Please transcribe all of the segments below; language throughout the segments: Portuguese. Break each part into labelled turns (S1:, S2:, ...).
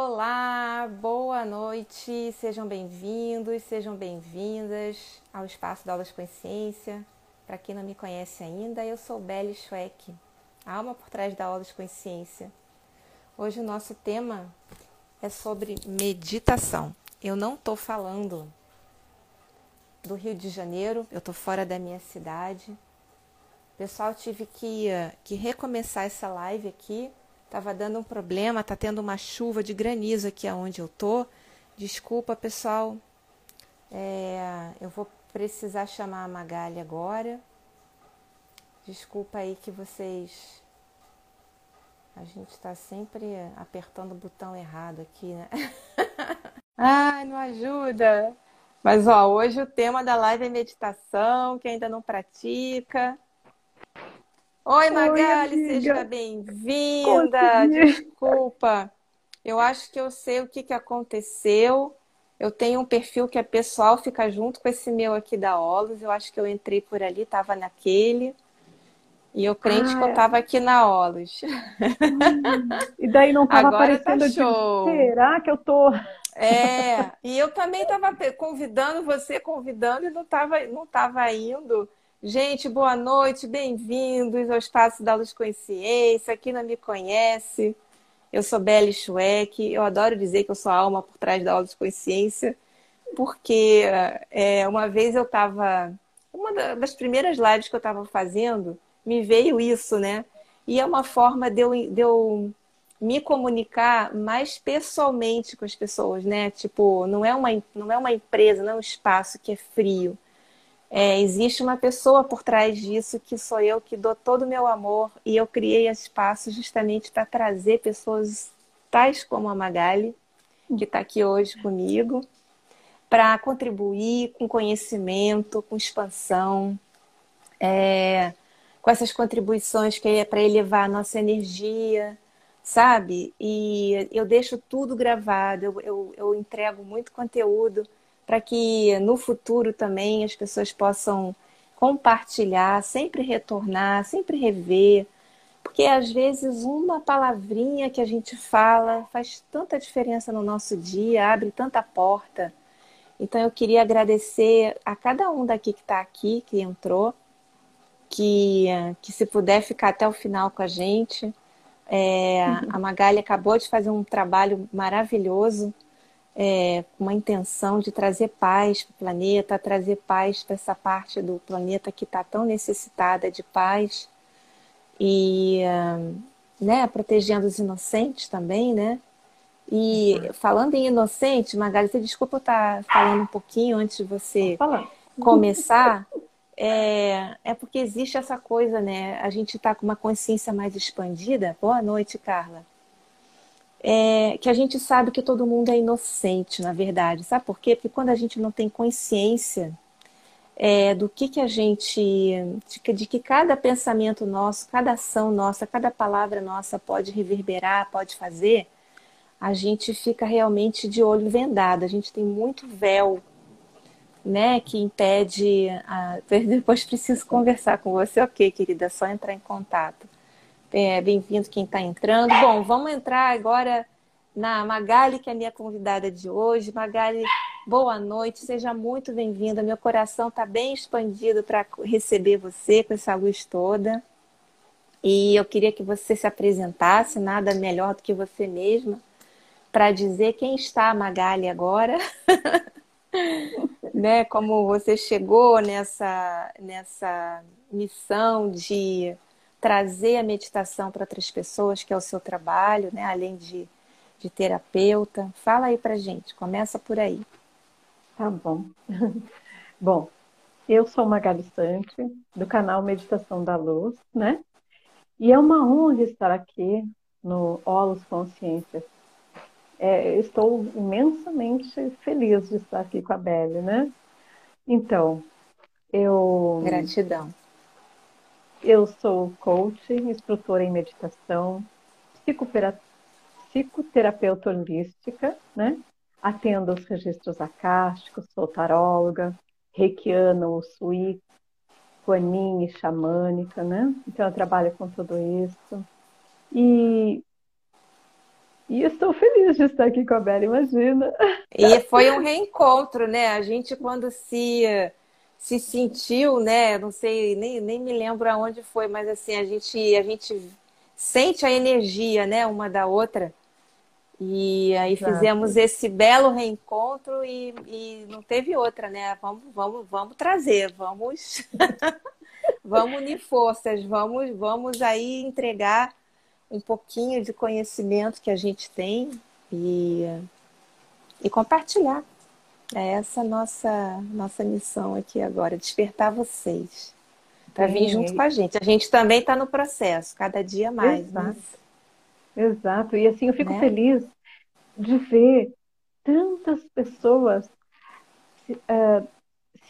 S1: Olá, boa noite, sejam bem-vindos, sejam bem-vindas ao Espaço da Aulas Consciência. Para quem não me conhece ainda, eu sou Belle Schweck, a alma por trás da Aulas Consciência. Hoje o nosso tema é sobre meditação. Eu não estou falando do Rio de Janeiro, eu estou fora da minha cidade. Pessoal, tive que, que recomeçar essa live aqui Tava dando um problema, tá tendo uma chuva de granizo aqui aonde eu tô. Desculpa, pessoal. É, eu vou precisar chamar a Magali agora. Desculpa aí que vocês. A gente está sempre apertando o botão errado aqui, né? Ai, não ajuda. Mas ó, hoje o tema da live é meditação, que ainda não pratica. Oi, Magali, Oi, seja bem-vinda. Desculpa, eu acho que eu sei o que, que aconteceu. Eu tenho um perfil que é pessoal, fica junto com esse meu aqui da Olos. Eu acho que eu entrei por ali, estava naquele. E eu crente ah, que eu estava é. aqui na Olos.
S2: Hum, e daí não estava tá aparecendo tá show. De... Será que eu tô?
S1: É, e eu também estava convidando você, convidando, e não estava não tava indo. Gente, boa noite, bem-vindos ao Espaço da Luz Consciência. Quem não me conhece, eu sou Belle Schweck. Eu adoro dizer que eu sou a alma por trás da Luz Consciência, porque é, uma vez eu estava. Uma das primeiras lives que eu estava fazendo, me veio isso, né? E é uma forma de eu, de eu me comunicar mais pessoalmente com as pessoas, né? Tipo, não é uma, não é uma empresa, não é um espaço que é frio é, existe uma pessoa por trás disso que sou eu que dou todo o meu amor e eu criei espaço justamente para trazer pessoas tais como a Magali, que está aqui hoje comigo, para contribuir com conhecimento, com expansão, é, com essas contribuições que é para elevar a nossa energia, sabe? E eu deixo tudo gravado, eu, eu, eu entrego muito conteúdo para que no futuro também as pessoas possam compartilhar, sempre retornar, sempre rever, porque às vezes uma palavrinha que a gente fala faz tanta diferença no nosso dia, abre tanta porta. Então eu queria agradecer a cada um daqui que está aqui, que entrou, que, que se puder ficar até o final com a gente. É. A Magali acabou de fazer um trabalho maravilhoso é, uma intenção de trazer paz para o planeta, trazer paz para essa parte do planeta que está tão necessitada de paz e né, protegendo os inocentes também, né? E uhum. falando em inocente, Magali, você desculpa eu estar tá falando um pouquinho antes de você começar. É, é porque existe essa coisa, né? A gente está com uma consciência mais expandida. Boa noite, Carla é, que a gente sabe que todo mundo é inocente, na verdade. Sabe por quê? Porque quando a gente não tem consciência é, do que, que a gente. De, de que cada pensamento nosso, cada ação nossa, cada palavra nossa pode reverberar, pode fazer, a gente fica realmente de olho vendado. A gente tem muito véu né, que impede. A... Depois preciso conversar com você, ok, querida, só entrar em contato. É, Bem-vindo quem está entrando. Bom, vamos entrar agora na Magali, que é a minha convidada de hoje. Magali, boa noite, seja muito bem-vinda. Meu coração está bem expandido para receber você com essa luz toda. E eu queria que você se apresentasse, nada melhor do que você mesma, para dizer quem está a Magali agora. né, como você chegou nessa, nessa missão de trazer a meditação para outras pessoas, que é o seu trabalho, né? além de, de terapeuta. Fala aí para gente, começa por aí.
S2: Tá bom. bom, eu sou Magali Sante, do canal Meditação da Luz, né? E é uma honra estar aqui no Olos Consciência. É, estou imensamente feliz de estar aqui com a Belle, né? Então, eu.
S1: Gratidão.
S2: Eu sou coach, instrutora em meditação, psicoterapeuta holística, né? Atendo os registros acásticos, sou taróloga, reikiana, usui, guanin e xamânica, né? Então eu trabalho com tudo isso. E E estou feliz de estar aqui com a Bela, imagina.
S1: E foi um reencontro, né? A gente quando se se sentiu, né? Não sei, nem, nem me lembro aonde foi, mas assim, a gente a gente sente a energia, né, uma da outra. E aí Exato. fizemos esse belo reencontro e, e não teve outra, né? Vamos, vamos, vamos trazer, vamos, vamos unir forças, vamos, vamos aí entregar um pouquinho de conhecimento que a gente tem e, e compartilhar. É essa nossa nossa missão aqui agora, despertar vocês para vir junto com a gente. A gente também está no processo, cada dia mais.
S2: Exato. Né? Exato. E assim, eu fico né? feliz de ver tantas pessoas se, uh,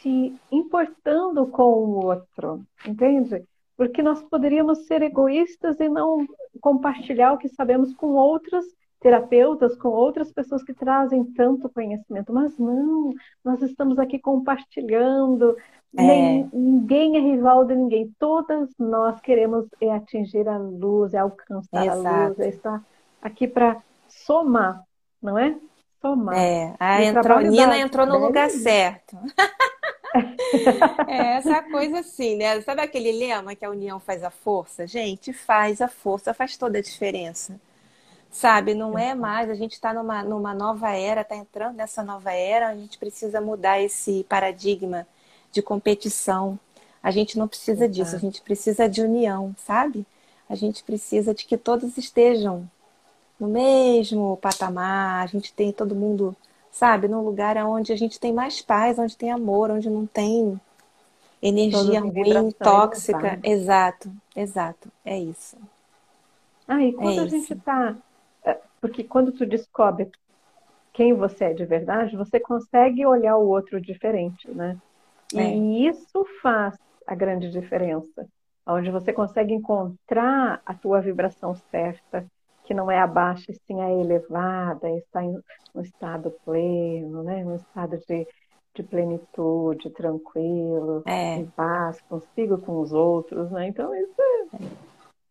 S2: se importando com o outro, entende? Porque nós poderíamos ser egoístas e não compartilhar o que sabemos com outros terapeutas, com outras pessoas que trazem tanto conhecimento, mas não, nós estamos aqui compartilhando, é. Nem, ninguém é rival de ninguém, todas nós queremos é atingir a luz, é alcançar Exato. a luz, é estar aqui para somar, não é?
S1: Somar. É, a Entronina entrou no lugar certo. é essa coisa assim, né? Sabe aquele lema que a união faz a força? Gente, faz a força, faz toda a diferença. Sabe, não é mais, a gente está numa, numa nova era, está entrando nessa nova era, a gente precisa mudar esse paradigma de competição. A gente não precisa disso, a gente precisa de união, sabe? A gente precisa de que todos estejam no mesmo patamar, a gente tem todo mundo, sabe, num lugar onde a gente tem mais paz, onde tem amor, onde não tem energia ruim, tóxica. Exato, exato, é isso.
S2: Ah, e quando é a isso. gente está porque quando tu descobre quem você é de verdade, você consegue olhar o outro diferente, né? É. E isso faz a grande diferença, onde você consegue encontrar a tua vibração certa, que não é abaixo, sim é elevada, está em um estado pleno, né? Um estado de, de plenitude, tranquilo, é. em paz, consigo com os outros, né? Então isso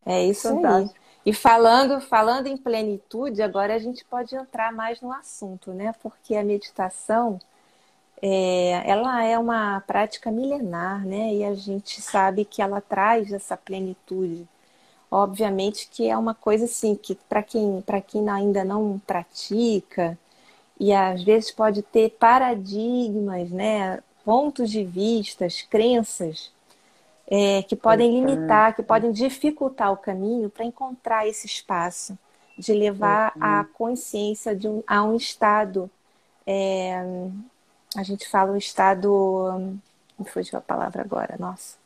S1: é, é isso fantástico. Aí. E falando, falando em plenitude, agora a gente pode entrar mais no assunto, né? Porque a meditação, é, ela é uma prática milenar, né? E a gente sabe que ela traz essa plenitude. Obviamente que é uma coisa assim que para quem, para quem ainda não pratica e às vezes pode ter paradigmas, né? Pontos de vistas, crenças é, que podem limitar, que podem dificultar o caminho para encontrar esse espaço de levar a consciência de um, a um estado. É, a gente fala um estado. Me fugiu a palavra agora, nossa.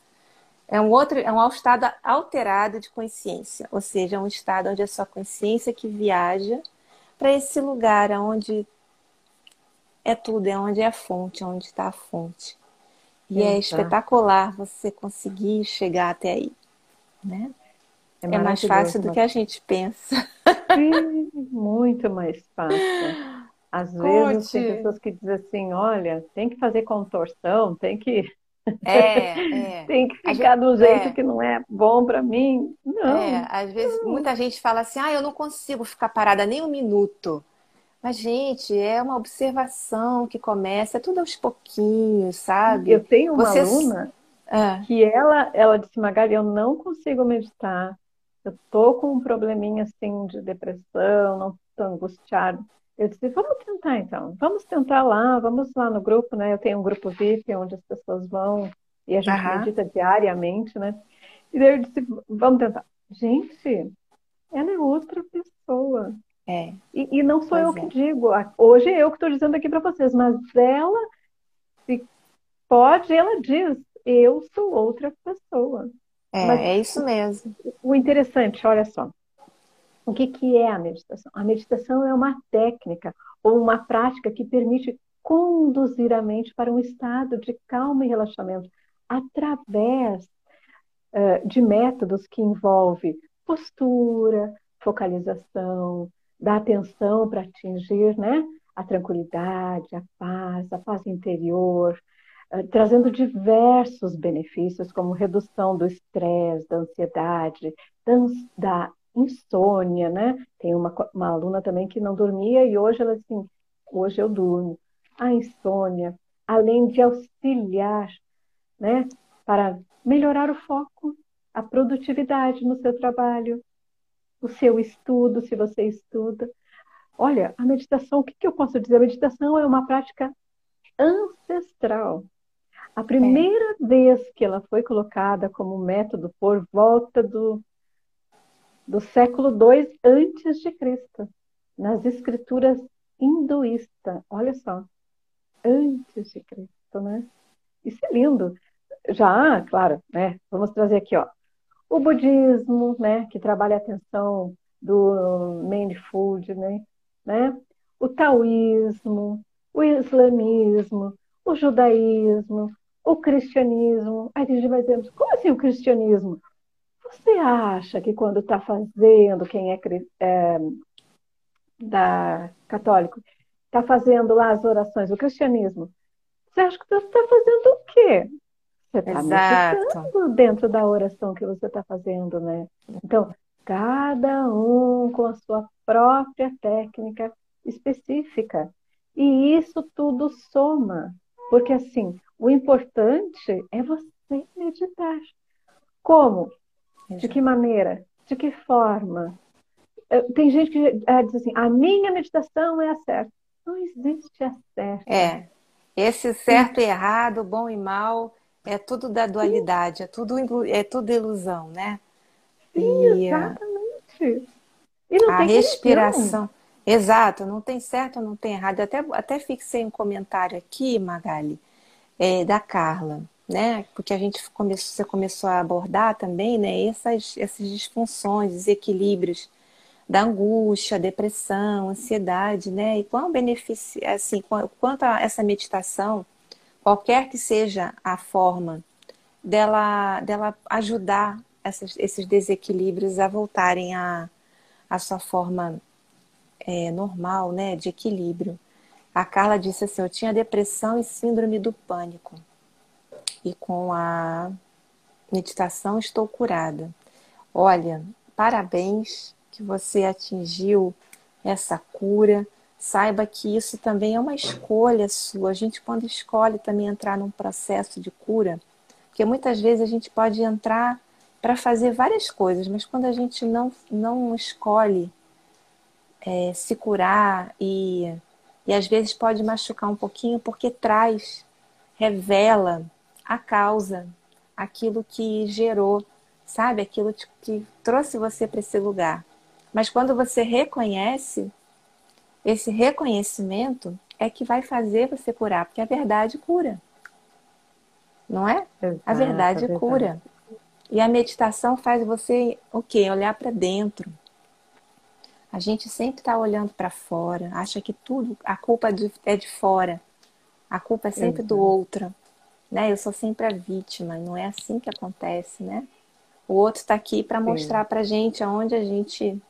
S1: É um outro, é um estado alterado de consciência, ou seja, é um estado onde é só consciência que viaja para esse lugar onde é tudo, é onde é a fonte, é onde está a fonte. E é espetacular você conseguir chegar até aí, né? É, é mais fácil do que a gente pensa.
S2: Sim, muito mais fácil. Às Conte. vezes tem pessoas que dizem assim, olha, tem que fazer contorção, tem que é, é. tem que ficar do jeito é. que não é bom para mim. Não.
S1: É, às vezes muita gente fala assim, ah, eu não consigo ficar parada nem um minuto. Mas, gente, é uma observação que começa, é tudo aos pouquinhos, sabe?
S2: Eu tenho uma aluna é. que ela, ela disse, Magali, eu não consigo meditar, eu tô com um probleminha assim de depressão, não tô angustiado. Eu disse, vamos tentar então, vamos tentar lá, vamos lá no grupo, né? Eu tenho um grupo VIP onde as pessoas vão e a gente Aham. medita diariamente, né? E daí eu disse, vamos tentar. Gente, ela é outra pessoa. É. E, e não sou pois eu é. que digo. Hoje é eu que estou dizendo aqui para vocês, mas ela, se pode, ela diz: eu sou outra pessoa.
S1: É, mas, é isso mesmo.
S2: O interessante, olha só. O que, que é a meditação? A meditação é uma técnica ou uma prática que permite conduzir a mente para um estado de calma e relaxamento através uh, de métodos que envolvem postura, focalização, da atenção para atingir né, a tranquilidade, a paz, a paz interior, uh, trazendo diversos benefícios, como redução do estresse, da ansiedade, da, insônia, né? Tem uma, uma aluna também que não dormia e hoje ela assim, hoje eu durmo. A insônia, além de auxiliar, né, para melhorar o foco, a produtividade no seu trabalho, o seu estudo, se você estuda. Olha, a meditação, o que, que eu posso dizer? A meditação é uma prática ancestral. A primeira é. vez que ela foi colocada como método por volta do, do século II antes de Cristo, nas escrituras hinduístas. Olha só, antes de Cristo, né? Isso é lindo. Já, claro, né? Vamos trazer aqui, ó, o budismo, né, que trabalha a atenção do mindfulness, né, né? O taoísmo, o islamismo, o judaísmo, o cristianismo. Aí a gente dizer, como assim o cristianismo? Você acha que quando está fazendo, quem é, é da católico, está fazendo lá as orações, o cristianismo, você acha que está fazendo o quê? Você está meditando dentro da oração que você está fazendo, né? Então, cada um com a sua própria técnica específica. E isso tudo soma. Porque, assim, o importante é você meditar. Como? De que maneira? De que forma? Eh, tem gente que eh, diz assim: a minha meditação é a certa. Não existe a certa.
S1: É. Esse certo e errado, bom e mal, é tudo da dualidade, é tudo, é tudo ilusão, né?
S2: Sim, e, exatamente.
S1: E a respiração. Exato, não tem certo, não tem errado. Eu até, até fixei um comentário aqui, Magali, é, da Carla, né? Porque a gente começou, você começou a abordar também, né? Essas, essas disfunções, desequilíbrios da angústia, depressão, ansiedade, né? E qual benefício, assim, quanto a essa meditação, qualquer que seja a forma dela, dela ajudar essas, esses desequilíbrios a voltarem à, sua forma é, normal, né, de equilíbrio. A Carla disse assim: Eu tinha depressão e síndrome do pânico. E com a meditação estou curada. Olha, parabéns que você atingiu essa cura. Saiba que isso também é uma escolha sua. A gente, quando escolhe também entrar num processo de cura, porque muitas vezes a gente pode entrar para fazer várias coisas, mas quando a gente não, não escolhe é, se curar e, e às vezes pode machucar um pouquinho porque traz, revela a causa, aquilo que gerou, sabe? Aquilo que trouxe você para esse lugar. Mas quando você reconhece, esse reconhecimento é que vai fazer você curar, porque a verdade cura. Não é? Exato, a verdade cura. E a meditação faz você o quê? Olhar para dentro. A gente sempre está olhando para fora, acha que tudo, a culpa é de fora. A culpa é sempre do outro. Né? Eu sou sempre a vítima, não é assim que acontece, né? O outro está aqui para mostrar para gente aonde a gente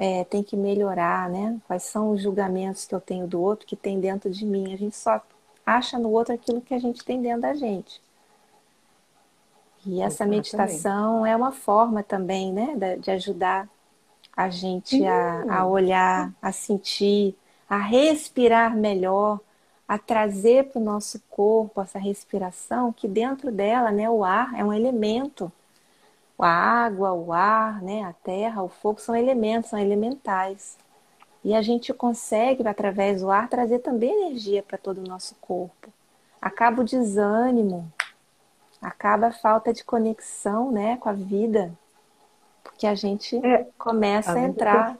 S1: é, tem que melhorar, né? Quais são os julgamentos que eu tenho do outro que tem dentro de mim. A gente só acha no outro aquilo que a gente tem dentro da gente. E essa Exatamente. meditação é uma forma também, né, de ajudar a gente a, a olhar, a sentir, a respirar melhor, a trazer para o nosso corpo essa respiração, que dentro dela, né, o ar é um elemento. A água, o ar, né, a terra, o fogo são elementos, são elementais. E a gente consegue, através do ar, trazer também energia para todo o nosso corpo. Acaba o desânimo, acaba a falta de conexão né, com a vida que a gente é, começa a, a entrar.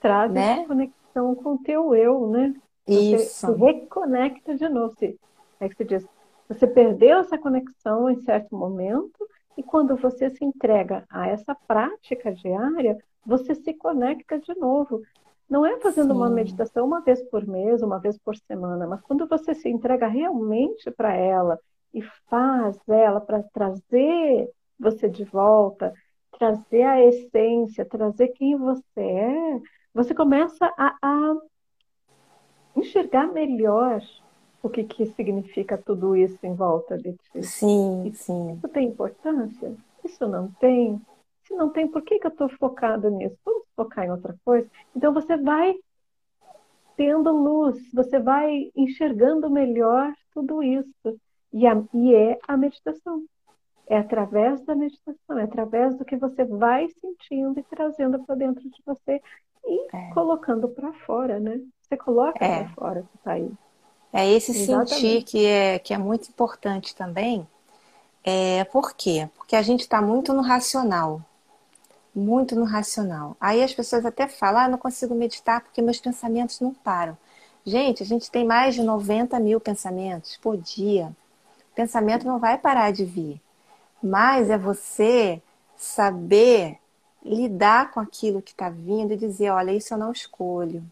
S2: Traz né? conexão com o teu eu, né? Isso. se reconecta de novo. Você, é que você diz, você perdeu essa conexão em certo momento, e quando você se entrega a essa prática diária, você se conecta de novo. Não é fazendo Sim. uma meditação uma vez por mês, uma vez por semana, mas quando você se entrega realmente para ela e faz ela para trazer você de volta, trazer a essência, trazer quem você é, você começa a, a enxergar melhor o que, que significa tudo isso em volta de ti.
S1: Sim, sim.
S2: Isso tem importância? Isso não tem? não tem por que, que eu estou focado nisso. Vamos focar em outra coisa. Então você vai tendo luz, você vai enxergando melhor tudo isso. E, a, e é a meditação. É através da meditação, é através do que você vai sentindo e trazendo para dentro de você e é. colocando para fora, né? Você coloca é. para fora que está aí.
S1: É esse Exatamente. sentir que é, que é muito importante também. É, por quê? Porque a gente está muito no racional. Muito no racional. Aí as pessoas até falam, ah, não consigo meditar porque meus pensamentos não param. Gente, a gente tem mais de 90 mil pensamentos por dia. O pensamento não vai parar de vir. Mas é você saber lidar com aquilo que está vindo e dizer, olha, isso eu não escolho.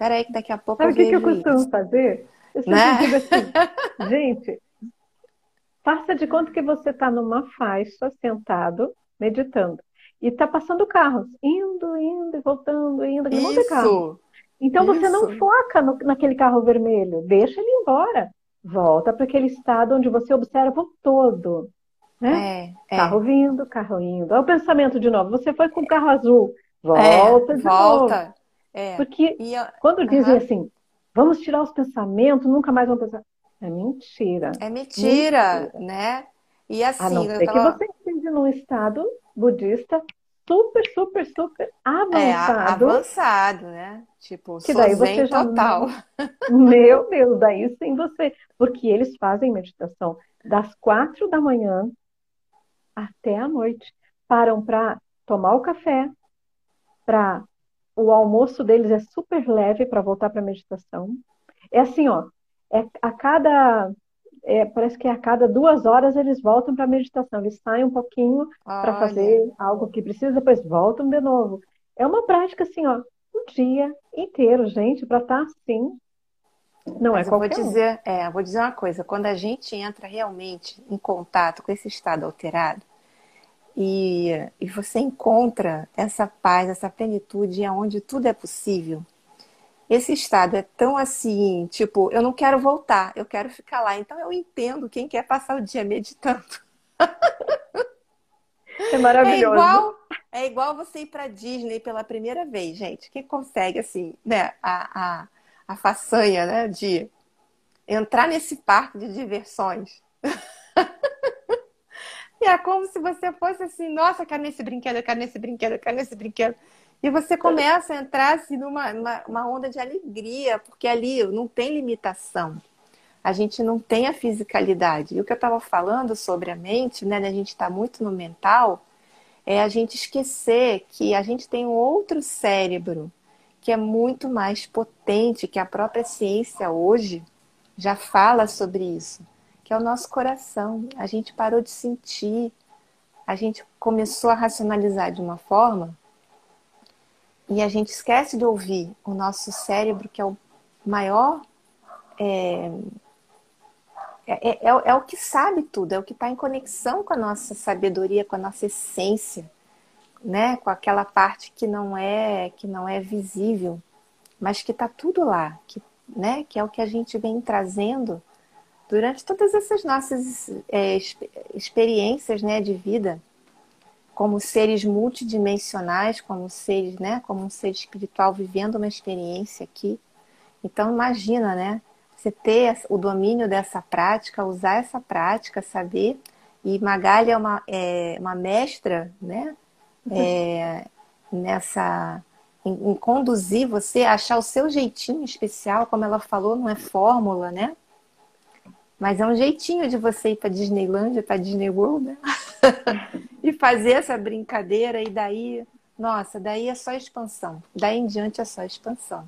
S1: Espera aí que daqui a pouco
S2: Sabe
S1: eu vejo
S2: o que, eu costumo isso. fazer? Eu sempre né? digo assim, gente, faça de conta que você está numa faixa, sentado, meditando. E está passando carros, indo, indo e voltando, indo, monte de carro. Então Isso. você não foca no, naquele carro vermelho, deixa ele embora. Volta para aquele estado onde você observa o todo. Né? É, é. Carro vindo, carro indo. Olha o pensamento de novo. Você foi com o carro azul. Volta é, de volta. novo. É. Porque eu... quando dizem assim, vamos tirar os pensamentos, nunca mais vamos pensar. É mentira.
S1: É mentira, mentira. né? E assim,
S2: a não ser tava... que você esteja num estado budista super, super, super avançado. É,
S1: avançado, né? Tipo, que daí você já total.
S2: Meu Deus, daí sim você. Porque eles fazem meditação das quatro da manhã até a noite. Param para tomar o café, para o almoço deles é super leve para voltar para a meditação. É assim, ó, é a cada é, parece que a cada duas horas eles voltam para a meditação. Eles saem um pouquinho para fazer algo que precisa, depois voltam de novo. É uma prática assim, ó, um dia inteiro, gente, para estar tá assim. Não Mas é qualquer
S1: vou dizer, um. é, vou dizer uma coisa. Quando a gente entra realmente em contato com esse estado alterado e, e você encontra essa paz, essa plenitude, onde tudo é possível esse estado é tão assim, tipo, eu não quero voltar, eu quero ficar lá. Então eu entendo quem quer passar o dia meditando.
S2: É maravilhoso.
S1: É igual, é igual você ir para Disney pela primeira vez, gente. Quem consegue, assim, né, a, a, a façanha, né, de entrar nesse parque de diversões. e é como se você fosse assim, nossa, eu quero nesse brinquedo, eu quero nesse brinquedo, eu quero nesse brinquedo. E você começa a entrar assim, numa uma, onda de alegria, porque ali não tem limitação. A gente não tem a fisicalidade. E o que eu estava falando sobre a mente, né, a gente está muito no mental, é a gente esquecer que a gente tem um outro cérebro que é muito mais potente, que a própria ciência hoje já fala sobre isso, que é o nosso coração. A gente parou de sentir, a gente começou a racionalizar de uma forma e a gente esquece de ouvir o nosso cérebro, que é o maior. É, é, é, é o que sabe tudo, é o que está em conexão com a nossa sabedoria, com a nossa essência, né? com aquela parte que não é que não é visível, mas que está tudo lá, que, né? que é o que a gente vem trazendo durante todas essas nossas é, experiências né, de vida como seres multidimensionais, como seres, né, como um ser espiritual vivendo uma experiência aqui. Então imagina, né, você ter o domínio dessa prática, usar essa prática, saber. E Magali é uma, é, uma mestra, né, é, nessa em, em, conduzir você a achar o seu jeitinho especial, como ela falou, não é fórmula, né? Mas é um jeitinho de você ir para Disneylandia, para Disney World, né? e fazer essa brincadeira e daí, nossa, daí é só expansão. Daí em diante é só expansão.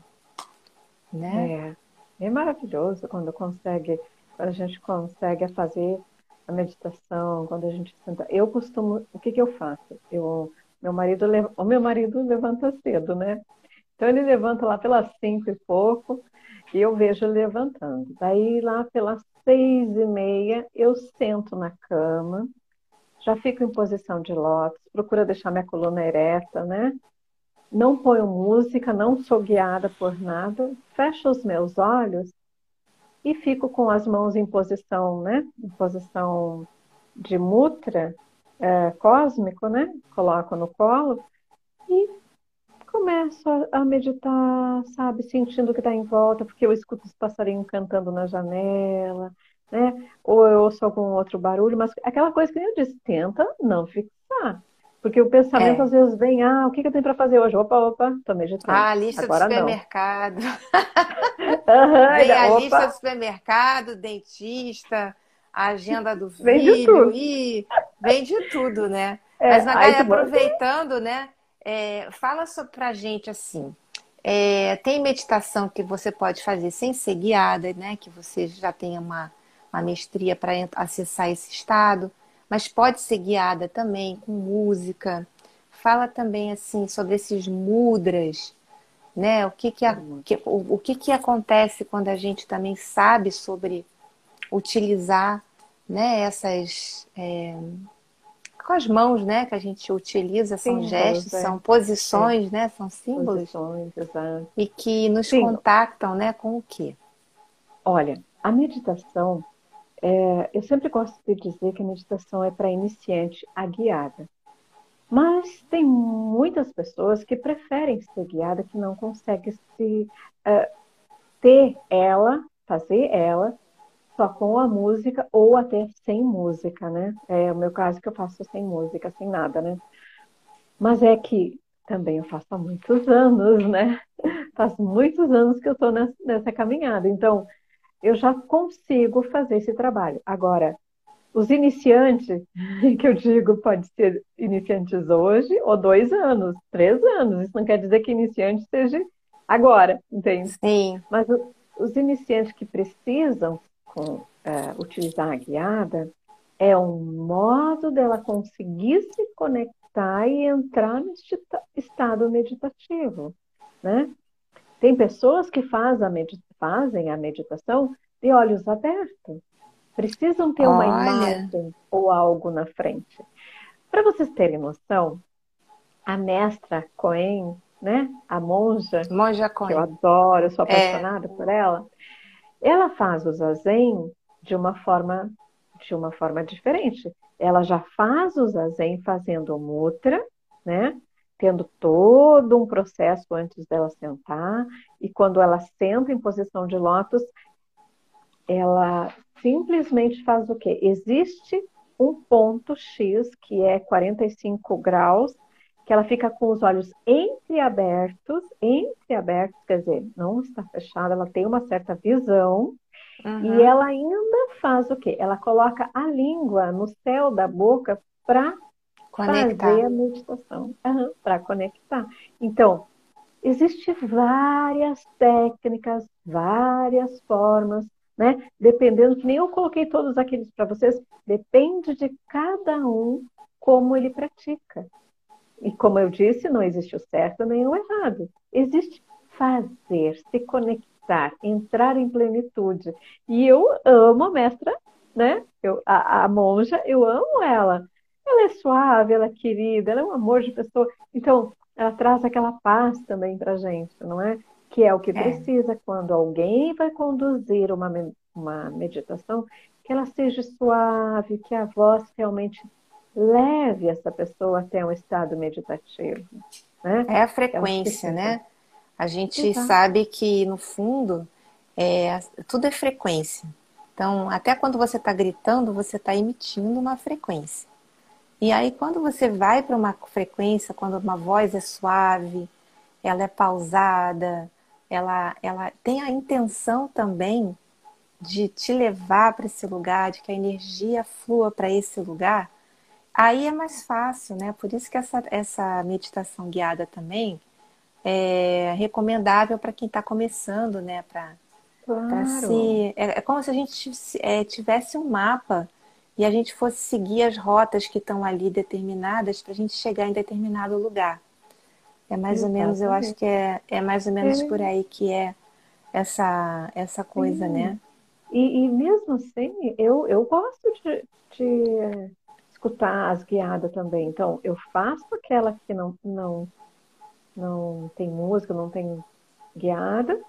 S1: Né?
S2: É, é maravilhoso quando consegue, quando a gente consegue fazer a meditação, quando a gente senta. Eu costumo, o que que eu faço? Eu, meu marido, o meu marido levanta cedo, né? Então ele levanta lá pelas cinco e pouco e eu vejo ele levantando. Daí lá pelas seis e meia eu sento na cama já fico em posição de lótus, procuro deixar minha coluna ereta, né? Não ponho música, não sou guiada por nada, fecho os meus olhos e fico com as mãos em posição, né? Em posição de mutra é, cósmico, né? Coloco no colo e começo a, meditar, sabe? Sentindo o que está em volta, porque eu escuto os passarinhos cantando na janela, né? Ou eu ouço algum outro barulho, mas aquela coisa que eu disse, tenta não fixar. Porque o pensamento é. às vezes vem, ah, o que, que eu tenho para fazer hoje? Opa, opa, tô meditando.
S1: Ah, a lista Agora do supermercado. uhum, vem a opa. lista do supermercado, dentista, a agenda do filho. Vem de tudo. E vem de tudo, né? É, Mas, Magali, aproveitando, né? É, fala para a gente assim. É, tem meditação que você pode fazer sem ser guiada, né? Que você já tenha uma, uma mestria para acessar esse estado mas pode ser guiada também com música. Fala também assim sobre esses mudras, né? O que que, a, que o, o, que que acontece quando a gente também sabe sobre utilizar, né? Essas é, com as mãos, né? Que a gente utiliza são símbolos, gestos, é. são posições, é. né? São símbolos
S2: posições, exato.
S1: e que nos Sim. contactam, né? Com o quê?
S2: Olha, a meditação é, eu sempre gosto de dizer que a meditação é para iniciante, a guiada. Mas tem muitas pessoas que preferem ser guiada, que não conseguem se uh, ter ela, fazer ela, só com a música ou até sem música, né? É o meu caso que eu faço sem música, sem nada, né? Mas é que também eu faço há muitos anos, né? Faz muitos anos que eu estou nessa, nessa caminhada. Então, eu já consigo fazer esse trabalho. Agora, os iniciantes, que eu digo, pode ser iniciantes hoje ou dois anos, três anos. Isso não quer dizer que iniciante seja agora, entende?
S1: Sim.
S2: Mas os iniciantes que precisam com, é, utilizar a guiada é um modo dela conseguir se conectar e entrar nesse estado meditativo, né? Tem pessoas que faz a fazem a meditação de olhos abertos. Precisam ter uma imagem ou algo na frente. Para vocês terem noção, a mestra Cohen, né? A monja,
S1: monja Cohen.
S2: que eu adoro, eu sou é. apaixonada é. por ela. Ela faz o zazen de uma forma de uma forma diferente. Ela já faz o zazen fazendo mutra, né? tendo todo um processo antes dela sentar, e quando ela senta em posição de lótus, ela simplesmente faz o quê? Existe um ponto X, que é 45 graus, que ela fica com os olhos entreabertos, entreabertos, quer dizer, não está fechada, ela tem uma certa visão, uhum. e ela ainda faz o quê? Ela coloca a língua no céu da boca para. Fazer a meditação uhum, para conectar. Então, existem várias técnicas, várias formas, né? Dependendo, nem eu coloquei todos aqueles para vocês, depende de cada um como ele pratica. E como eu disse, não existe o certo nem o errado. Existe fazer, se conectar, entrar em plenitude. E eu amo a mestra, né? Eu, a, a monja, eu amo ela ela é suave, ela é querida, ela é um amor de pessoa. Então, ela traz aquela paz também para gente, não é? Que é o que é. precisa quando alguém vai conduzir uma, uma meditação, que ela seja suave, que a voz realmente leve essa pessoa até um estado meditativo. Né?
S1: É a frequência, é né? A gente Exato. sabe que, no fundo, é, tudo é frequência. Então, até quando você está gritando, você está emitindo uma frequência. E aí, quando você vai para uma frequência, quando uma voz é suave, ela é pausada, ela, ela tem a intenção também de te levar para esse lugar, de que a energia flua para esse lugar, aí é mais fácil, né? Por isso que essa, essa meditação guiada também é recomendável para quem está começando, né? Para claro. se. É, é, como se a gente é, tivesse um mapa e a gente fosse seguir as rotas que estão ali determinadas para a gente chegar em determinado lugar. É mais Exatamente. ou menos, eu acho que é, é mais ou menos é. por aí que é essa, essa coisa, Sim. né?
S2: E, e, mesmo assim, eu, eu gosto de, de escutar as guiadas também. Então, eu faço aquela que não, não, não tem música, não tem guiada,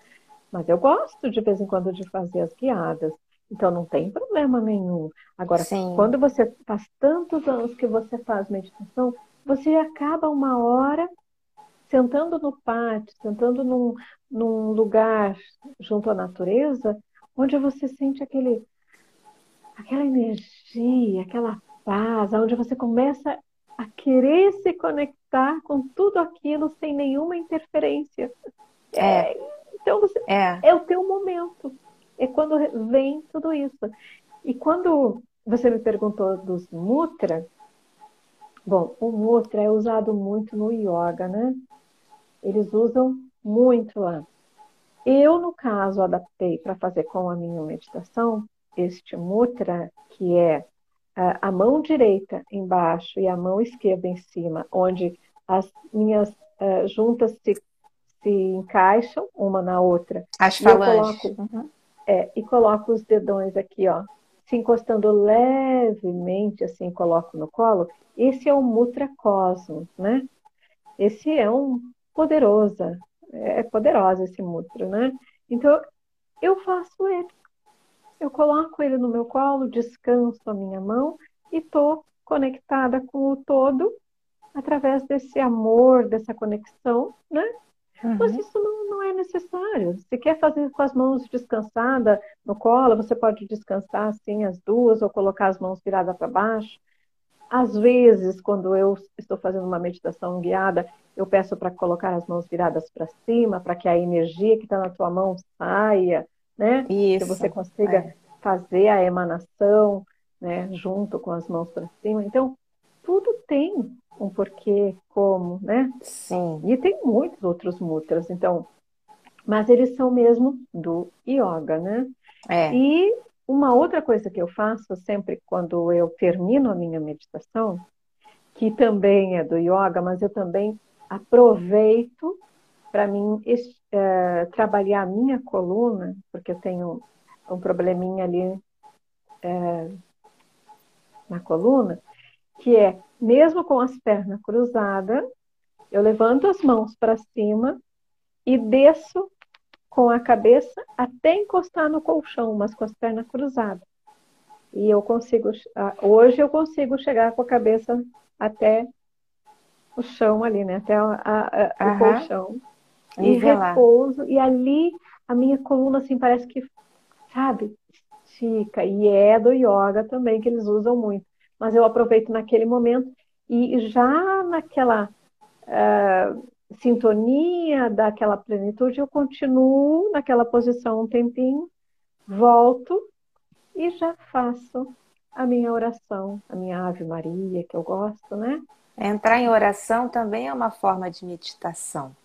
S2: mas eu gosto de vez em quando de fazer as guiadas. Então não tem problema nenhum. Agora, Sim. quando você faz tantos anos que você faz meditação, você acaba uma hora sentando no pátio, sentando num, num lugar junto à natureza, onde você sente aquele, aquela energia, aquela paz, onde você começa a querer se conectar com tudo aquilo sem nenhuma interferência. É. é então você, é. é o teu momento. É quando vem tudo isso. E quando você me perguntou dos mutra, bom, o mutra é usado muito no yoga, né? Eles usam muito lá. Eu, no caso, adaptei para fazer com a minha meditação este mutra, que é a mão direita embaixo e a mão esquerda em cima, onde as minhas uh, juntas se, se encaixam uma na outra.
S1: As falanges.
S2: Coloco, uhum. é, e coloco os dedões aqui, ó, se encostando levemente, assim, coloco no colo. Esse é o Mutra Cosmos, né? Esse é um poderosa, é poderosa esse Mutra, né? Então, eu faço ele eu coloco ele no meu colo, descanso a minha mão e estou conectada com o todo através desse amor, dessa conexão, né? Uhum. Mas isso não, não, é necessário. Se quer fazer com as mãos descansadas no colo, você pode descansar assim as duas ou colocar as mãos viradas para baixo. Às vezes, quando eu estou fazendo uma meditação guiada, eu peço para colocar as mãos viradas para cima, para que a energia que está na tua mão saia né? Isso. Que você consiga é. fazer a emanação, né? Junto com as mãos para cima. Então, tudo tem um porquê, como, né?
S1: Sim.
S2: E tem muitos outros mudras, então, mas eles são mesmo do yoga, né?
S1: É.
S2: E uma outra coisa que eu faço sempre quando eu termino a minha meditação, que também é do yoga, mas eu também aproveito para mim é, trabalhar a minha coluna, porque eu tenho um probleminha ali é, na coluna, que é, mesmo com as pernas cruzadas, eu levanto as mãos para cima e desço com a cabeça até encostar no colchão, mas com as pernas cruzadas. E eu consigo, hoje eu consigo chegar com a cabeça até o chão ali, né? Até a, a, a, o colchão e repouso. E ali a minha coluna, assim, parece que, sabe, estica. E é do yoga também, que eles usam muito. Mas eu aproveito naquele momento e já naquela uh, sintonia, daquela plenitude, eu continuo naquela posição um tempinho, volto e já faço a minha oração, a minha Ave Maria, que eu gosto, né?
S1: Entrar em oração também é uma forma de meditação.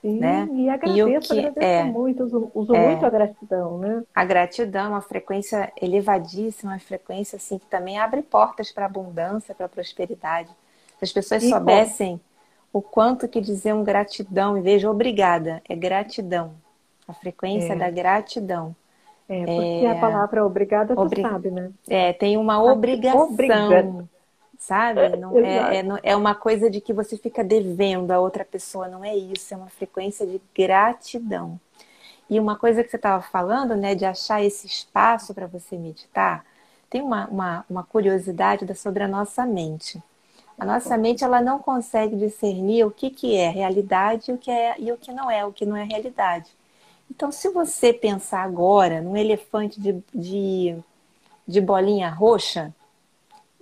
S2: Sim, né? e agradeço, e que, agradeço é, muito, uso, uso é, muito a gratidão, né?
S1: A gratidão é uma frequência elevadíssima, uma frequência assim que também abre portas para abundância, para prosperidade. Se as pessoas e soubessem o quanto que dizer um gratidão, em vez de obrigada, é gratidão. A frequência é. da gratidão.
S2: É, porque a é palavra obrigada, tu Obrig... sabe, né?
S1: É, tem uma obrigação. Sabe? É, não é, é, é, uma coisa de que você fica devendo a outra pessoa, não é isso, é uma frequência de gratidão. E uma coisa que você estava falando, né, de achar esse espaço para você meditar, tem uma, uma, uma curiosidade sobre a nossa mente. A nossa mente ela não consegue discernir o que, que é realidade e o que, é, e o que não é, o que não é realidade. Então, se você pensar agora num elefante de, de, de bolinha roxa,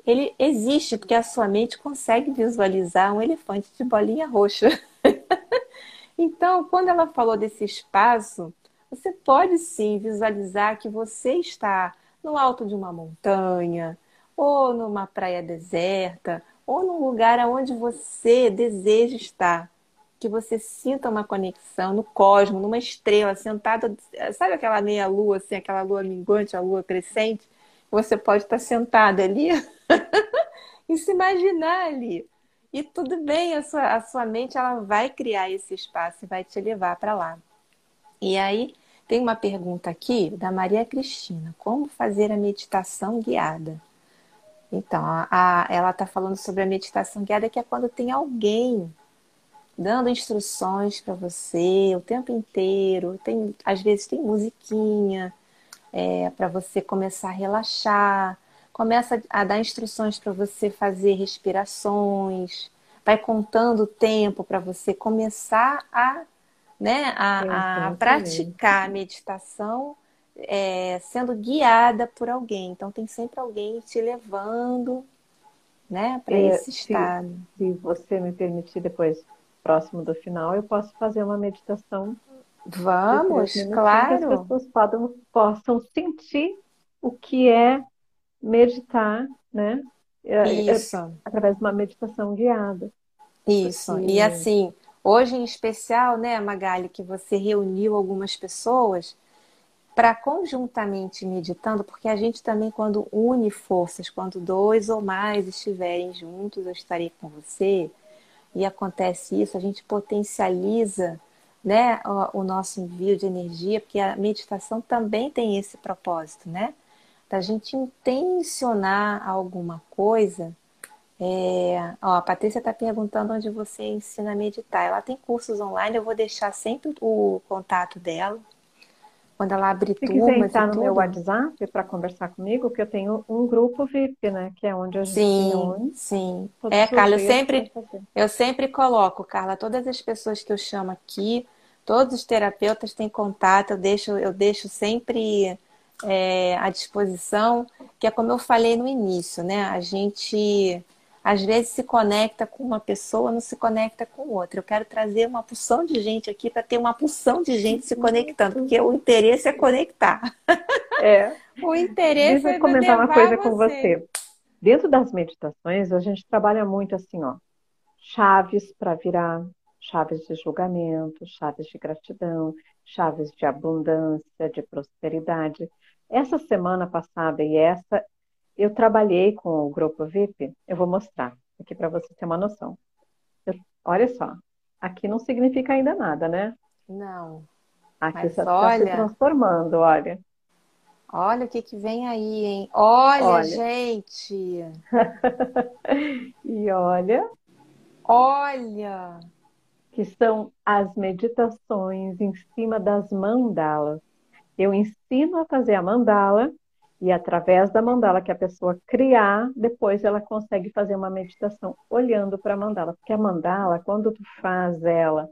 S1: ele existe porque a sua mente consegue visualizar um elefante de bolinha roxa. então, quando ela falou desse espaço, você pode sim visualizar que você está no alto de uma montanha, ou numa praia deserta, ou num lugar onde você deseja estar. Que você sinta uma conexão no cosmos, numa estrela, sentada, sabe aquela meia-lua, assim, aquela lua minguante, a lua crescente? Você pode estar sentada ali e se imaginar ali. E tudo bem, a sua, a sua mente ela vai criar esse espaço e vai te levar para lá. E aí tem uma pergunta aqui da Maria Cristina: como fazer a meditação guiada? Então, a, a, ela está falando sobre a meditação guiada, que é quando tem alguém dando instruções para você o tempo inteiro. Tem, às vezes tem musiquinha, é, para você começar a relaxar, começa a dar instruções para você fazer respirações, vai contando o tempo para você começar a, né, a, a praticar a meditação é, sendo guiada por alguém. Então tem sempre alguém te levando né, para é, esse estado.
S2: Se, se você me permitir depois, próximo do final, eu posso fazer uma meditação.
S1: Vamos, claro. Que
S2: as pessoas podam, possam sentir o que é meditar, né? É, é,
S1: Isso.
S2: Através de uma meditação guiada.
S1: Isso. Porque... E assim, hoje em especial, né, Magali, que você reuniu algumas pessoas para conjuntamente meditando, porque a gente também, quando une forças, quando dois ou mais estiverem juntos, eu estarei com você, e acontece isso, a gente potencializa né, o, o nosso envio de energia, porque a meditação também tem esse propósito, né? da gente intencionar alguma coisa. É... Ó, a Patrícia está perguntando onde você ensina a meditar. Ela tem cursos online, eu vou deixar sempre o contato dela. Quando ela abrir
S2: Se quiser entrar no tudo. meu WhatsApp para conversar comigo, que eu tenho um grupo VIP, né? Que é onde a gente
S1: sim, reúne. Sim, É, Carla, eu sempre, eu sempre coloco, Carla, todas as pessoas que eu chamo aqui, todos os terapeutas têm contato, eu deixo, eu deixo sempre é, à disposição, que é como eu falei no início, né? A gente às vezes se conecta com uma pessoa, não se conecta com outra. Eu quero trazer uma porção de gente aqui para ter uma porção de gente se conectando, porque o interesse é conectar.
S2: É.
S1: o interesse
S2: Deixa eu é comentar uma coisa com você. Dentro das meditações, a gente trabalha muito assim, ó, chaves para virar, chaves de julgamento, chaves de gratidão, chaves de abundância, de prosperidade. Essa semana passada e essa, eu trabalhei com o grupo VIP. Eu vou mostrar aqui para você ter uma noção. Eu, olha só, aqui não significa ainda nada, né?
S1: Não.
S2: Aqui está olha... se transformando, olha.
S1: Olha o que, que vem aí, hein? Olha, olha. gente!
S2: e olha.
S1: Olha!
S2: Que são as meditações em cima das mandalas. Eu ensino a fazer a mandala e através da mandala que a pessoa criar, depois ela consegue fazer uma meditação olhando para a mandala. Porque a mandala, quando tu faz ela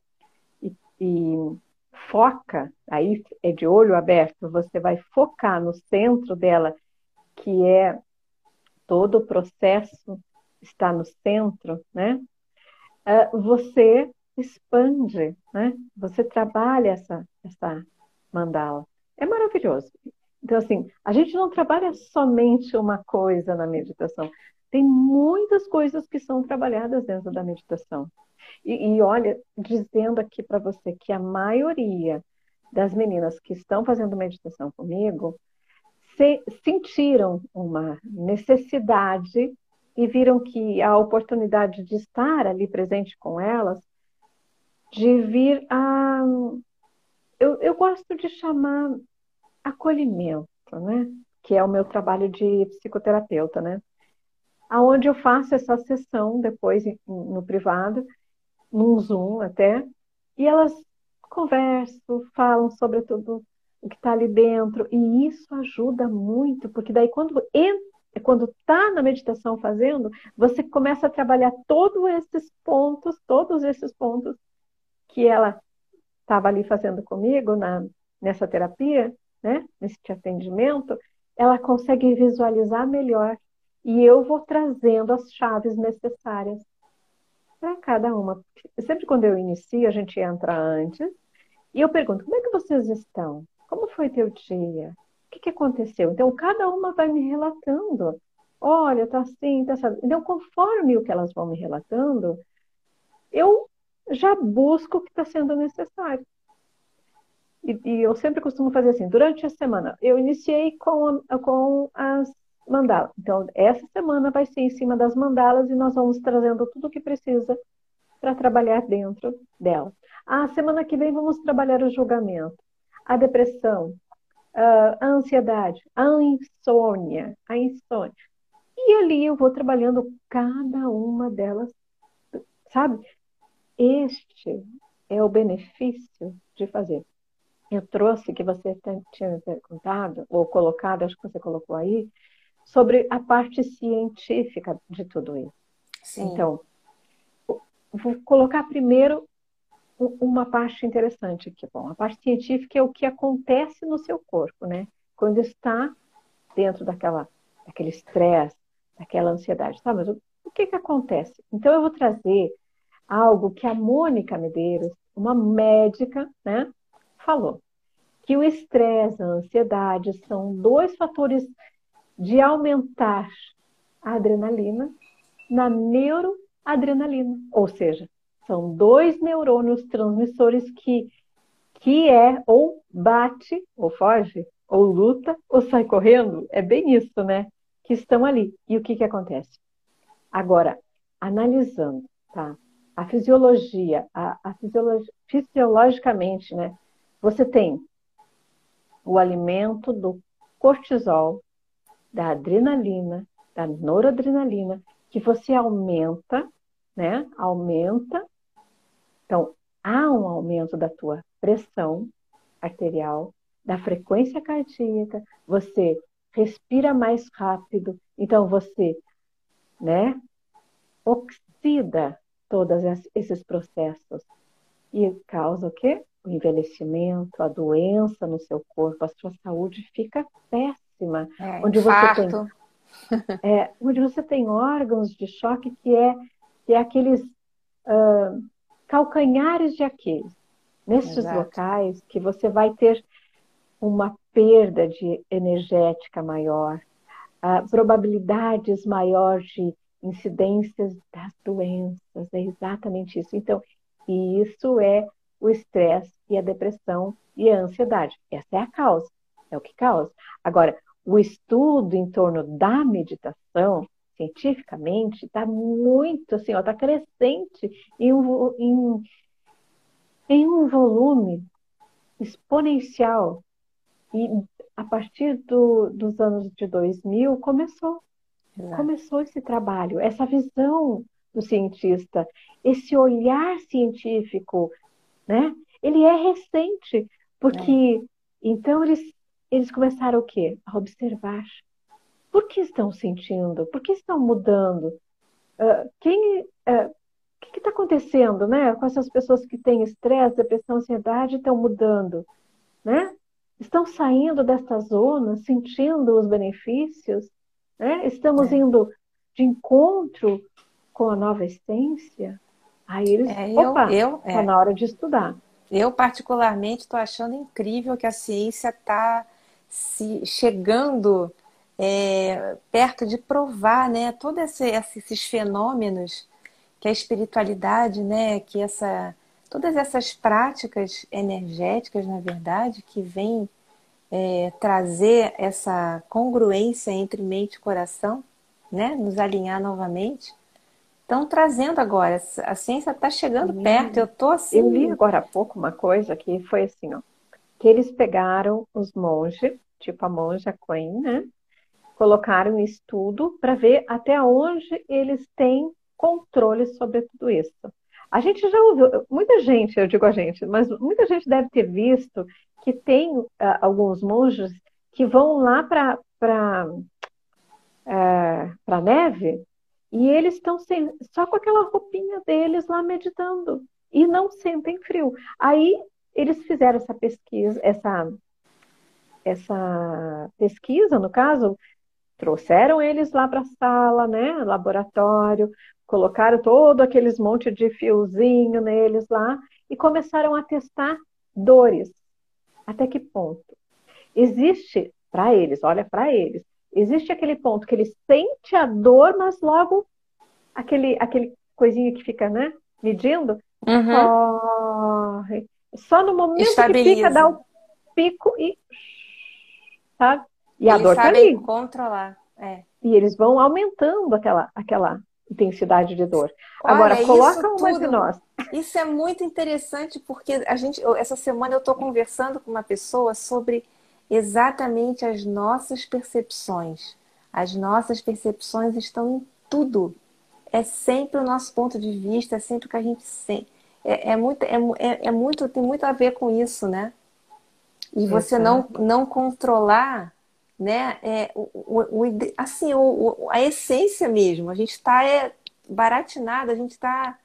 S2: e, e foca, aí é de olho aberto, você vai focar no centro dela, que é todo o processo está no centro, né? Uh, você expande, né? Você trabalha essa, essa mandala. É maravilhoso. Então, assim, a gente não trabalha somente uma coisa na meditação. Tem muitas coisas que são trabalhadas dentro da meditação. E, e olha, dizendo aqui para você que a maioria das meninas que estão fazendo meditação comigo se, sentiram uma necessidade e viram que a oportunidade de estar ali presente com elas, de vir a eu, eu gosto de chamar acolhimento, né? Que é o meu trabalho de psicoterapeuta, né? Aonde eu faço essa sessão depois no privado, num Zoom até, e elas conversam, falam sobre tudo o que está ali dentro, e isso ajuda muito, porque daí quando entra quando está na meditação fazendo, você começa a trabalhar todos esses pontos, todos esses pontos que ela estava ali fazendo comigo na, nessa terapia, né, nesse atendimento, ela consegue visualizar melhor e eu vou trazendo as chaves necessárias para cada uma. Sempre quando eu inicio, a gente entra antes e eu pergunto: como é que vocês estão? Como foi teu dia? O que, que aconteceu? Então, cada uma vai me relatando. Olha, tá assim, tá assim. Então, conforme o que elas vão me relatando, eu já busco o que está sendo necessário. E, e, eu sempre costumo fazer assim, durante a semana, eu iniciei com, com as mandalas. Então, essa semana vai ser em cima das mandalas e nós vamos trazendo tudo o que precisa para trabalhar dentro dela. A semana que vem vamos trabalhar o julgamento, a depressão, a ansiedade, a insônia, a insônia. E ali eu vou trabalhando cada uma delas, sabe? Este é o benefício de fazer. eu trouxe, que você tinha me perguntado, ou colocado, acho que você colocou aí, sobre a parte científica de tudo isso. Sim. Então, vou colocar primeiro uma parte interessante aqui. Bom, a parte científica é o que acontece no seu corpo, né? Quando está dentro daquela, daquele estresse, daquela ansiedade. Tá, mas o, o que que acontece? Então, eu vou trazer algo que a Mônica Medeiros, uma médica, né, falou. Que o estresse, a ansiedade são dois fatores de aumentar a adrenalina na neuroadrenalina, ou seja, são dois neurônios transmissores que, que é ou bate, ou foge, ou luta, ou sai correndo. É bem isso, né? Que estão ali. E o que, que acontece? Agora, analisando, tá? A fisiologia, a, a fisiologi fisiologicamente, né? Você tem o alimento do cortisol, da adrenalina, da noradrenalina, que você aumenta, né? Aumenta então, há um aumento da tua pressão arterial, da frequência cardíaca, você respira mais rápido, então você, né, oxida todos esses processos e causa o quê? O envelhecimento, a doença no seu corpo, a sua saúde fica péssima.
S1: É, onde infarto. você tem
S2: é, onde você tem órgãos de choque que é, que é aqueles uh, calcanhares de Aquiles. Nesses Exato. locais que você vai ter uma perda de energética maior, uh, probabilidades maiores de incidências das doenças, é exatamente isso. Então, e isso é o estresse e a depressão e a ansiedade. Essa é a causa, é o que causa. Agora, o estudo em torno da meditação cientificamente está muito assim, está crescente em um, em, em um volume exponencial. E a partir do, dos anos de 2000 começou. Exato. Começou esse trabalho, essa visão do cientista, esse olhar científico, né? Ele é recente, porque é. então eles, eles começaram o quê? A observar por que estão sentindo? Por que estão mudando? Uh, quem, uh, o que está acontecendo, né? Com essas pessoas que têm estresse, depressão, ansiedade, estão mudando, né? Estão saindo dessa zona, sentindo os benefícios, né? Estamos é. indo de encontro com a nova essência. Aí eles, é, eu, opa, está é. na hora de estudar.
S1: Eu particularmente estou achando incrível que a ciência está se chegando é, perto de provar né, todos esses fenômenos que a espiritualidade, né, que essa, todas essas práticas energéticas, na verdade, que vêm é, trazer essa congruência entre mente e coração, né, nos alinhar novamente, estão trazendo agora. A ciência está chegando Sim. perto. Eu tô assim.
S2: Eu li agora há pouco uma coisa que foi assim, ó, que eles pegaram os monges, tipo a monja Queen, né? colocaram um estudo para ver até onde eles têm controle sobre tudo isso. A gente já ouviu, muita gente, eu digo a gente, mas muita gente deve ter visto que tem uh, alguns monges que vão lá para uh, neve e eles estão só com aquela roupinha deles lá meditando e não sentem frio. Aí eles fizeram essa pesquisa, essa essa pesquisa, no caso, Trouxeram eles lá para a sala, né, laboratório, colocaram todo aqueles monte de fiozinho neles lá e começaram a testar dores. Até que ponto? Existe para eles, olha para eles, existe aquele ponto que ele sente a dor, mas logo aquele aquele coisinha que fica, né, medindo, uhum. corre. Só no momento Estabiliza. que fica dá o pico e sabe? E a dor
S1: tá ali. controlar. É.
S2: E eles vão aumentando aquela, aquela intensidade de dor. Olha, Agora, coloca uma tudo, de nós.
S1: Isso é muito interessante porque a gente, essa semana eu estou conversando com uma pessoa sobre exatamente as nossas percepções. As nossas percepções estão em tudo. É sempre o nosso ponto de vista, é sempre o que a gente sente. É, é muito, é, é, é muito, tem muito a ver com isso, né? E você não, não controlar né, é, o, o, o assim, o, a essência mesmo. A gente está é, baratinado, a gente está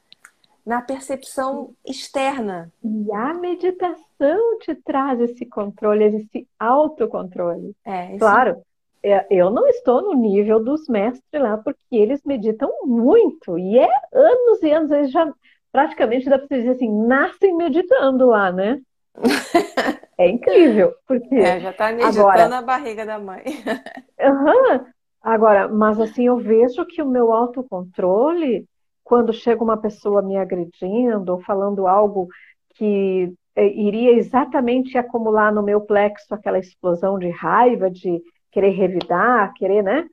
S1: na percepção externa.
S2: E a meditação te traz esse controle, esse autocontrole. É. Claro, é, eu não estou no nível dos mestres lá, porque eles meditam muito, e é anos e anos, eles já praticamente dá para dizer assim, nascem meditando lá, né? É incrível, porque.
S1: É, já está meditando agora... na barriga da mãe.
S2: Uhum. Agora, mas assim, eu vejo que o meu autocontrole, quando chega uma pessoa me agredindo ou falando algo que é, iria exatamente acumular no meu plexo aquela explosão de raiva, de querer revidar, querer, né?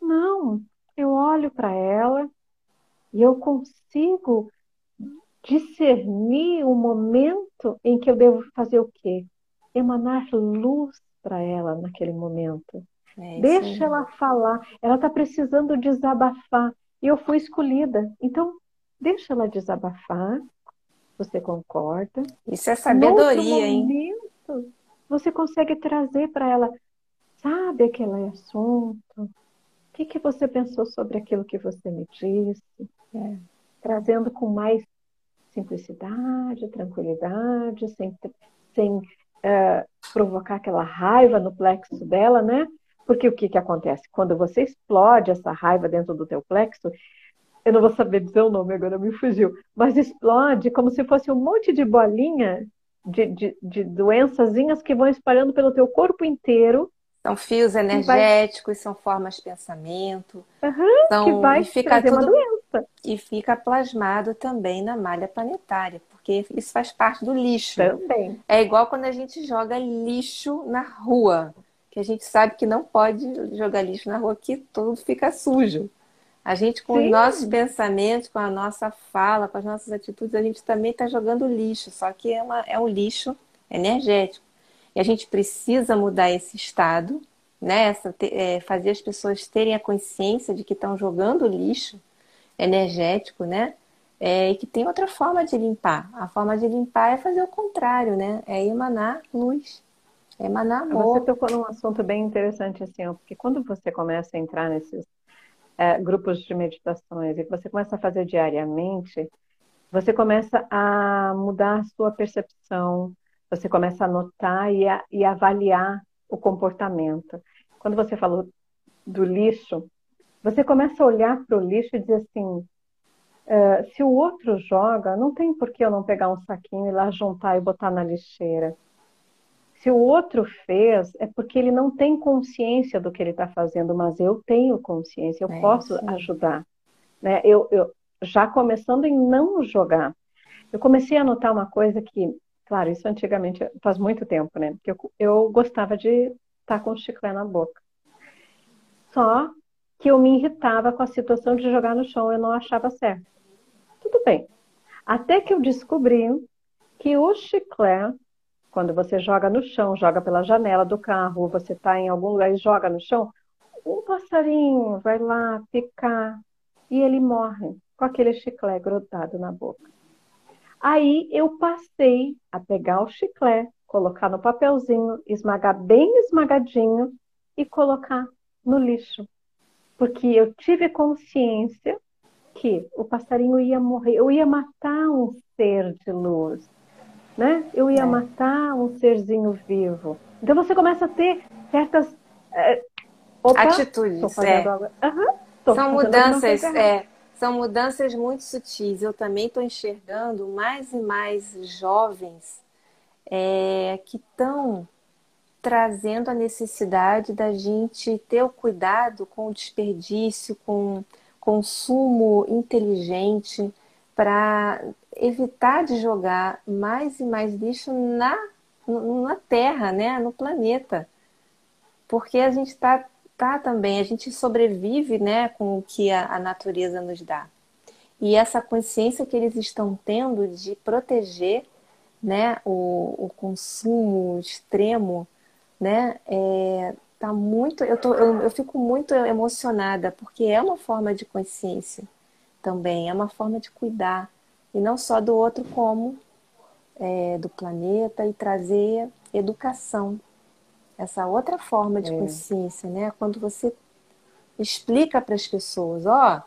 S2: Não, eu olho para ela e eu consigo discernir o momento em que eu devo fazer o quê? Emanar luz para ela naquele momento. É Deixa ela falar. Ela está precisando desabafar. E eu fui escolhida. Então, deixa ela desabafar. Você concorda?
S1: Isso é sabedoria, hein?
S2: Momento, você consegue trazer para ela, sabe aquele assunto? O que, que você pensou sobre aquilo que você me disse? É. Trazendo com mais simplicidade, tranquilidade, sem, sem uh, provocar aquela raiva no plexo dela, né? Porque o que, que acontece? Quando você explode essa raiva dentro do teu plexo, eu não vou saber dizer o nome agora, me fugiu, mas explode como se fosse um monte de bolinha de, de, de doençazinhas que vão espalhando pelo teu corpo inteiro.
S1: São fios energéticos, vai... são formas de pensamento.
S2: Uhum, são... que vai e fica tudo... uma doença.
S1: E fica plasmado também na malha planetária, porque isso faz parte do lixo.
S2: Também.
S1: É igual quando a gente joga lixo na rua, que a gente sabe que não pode jogar lixo na rua, que tudo fica sujo. A gente, com Sim. os nossos pensamentos, com a nossa fala, com as nossas atitudes, a gente também está jogando lixo, só que é, uma, é um lixo energético. E a gente precisa mudar esse estado, né? Essa, é, fazer as pessoas terem a consciência de que estão jogando lixo energético, né? É, e que tem outra forma de limpar. A forma de limpar é fazer o contrário, né? É emanar luz, é emanar amor.
S2: Você tocou num assunto bem interessante, assim, ó, porque quando você começa a entrar nesses é, grupos de meditações e que você começa a fazer diariamente, você começa a mudar a sua percepção, você começa a notar e, a, e avaliar o comportamento. Quando você falou do lixo, você começa a olhar para o lixo e dizer assim: uh, se o outro joga, não tem por que eu não pegar um saquinho e lá juntar e botar na lixeira. Se o outro fez, é porque ele não tem consciência do que ele está fazendo, mas eu tenho consciência, eu é posso isso. ajudar. Né? Eu, eu, já começando em não jogar, eu comecei a notar uma coisa que, claro, isso antigamente faz muito tempo, né? Porque eu, eu gostava de estar tá com o chiclete na boca. Só que eu me irritava com a situação de jogar no chão, eu não achava certo. Tudo bem. Até que eu descobri que o chiclete, quando você joga no chão, joga pela janela do carro, você está em algum lugar e joga no chão, um passarinho vai lá picar e ele morre com aquele chiclete grudado na boca. Aí eu passei a pegar o chiclete, colocar no papelzinho, esmagar bem esmagadinho e colocar no lixo porque eu tive consciência que o passarinho ia morrer, eu ia matar um ser de luz, né? Eu ia é. matar um serzinho vivo. Então você começa a ter certas
S1: é... Opa, atitudes. É. Uhum, são mudanças, é, são mudanças muito sutis. Eu também estou enxergando mais e mais jovens é, que estão trazendo a necessidade da gente ter o cuidado com o desperdício, com consumo inteligente, para evitar de jogar mais e mais lixo na, na Terra, né? no planeta. Porque a gente está tá também, a gente sobrevive né, com o que a, a natureza nos dá. E essa consciência que eles estão tendo de proteger né, o, o consumo extremo né? É, tá muito, eu, tô, eu, eu fico muito emocionada, porque é uma forma de consciência também, é uma forma de cuidar, e não só do outro como é, do planeta, e trazer educação, essa outra forma de é. consciência, né? Quando você explica para as pessoas, ó, oh,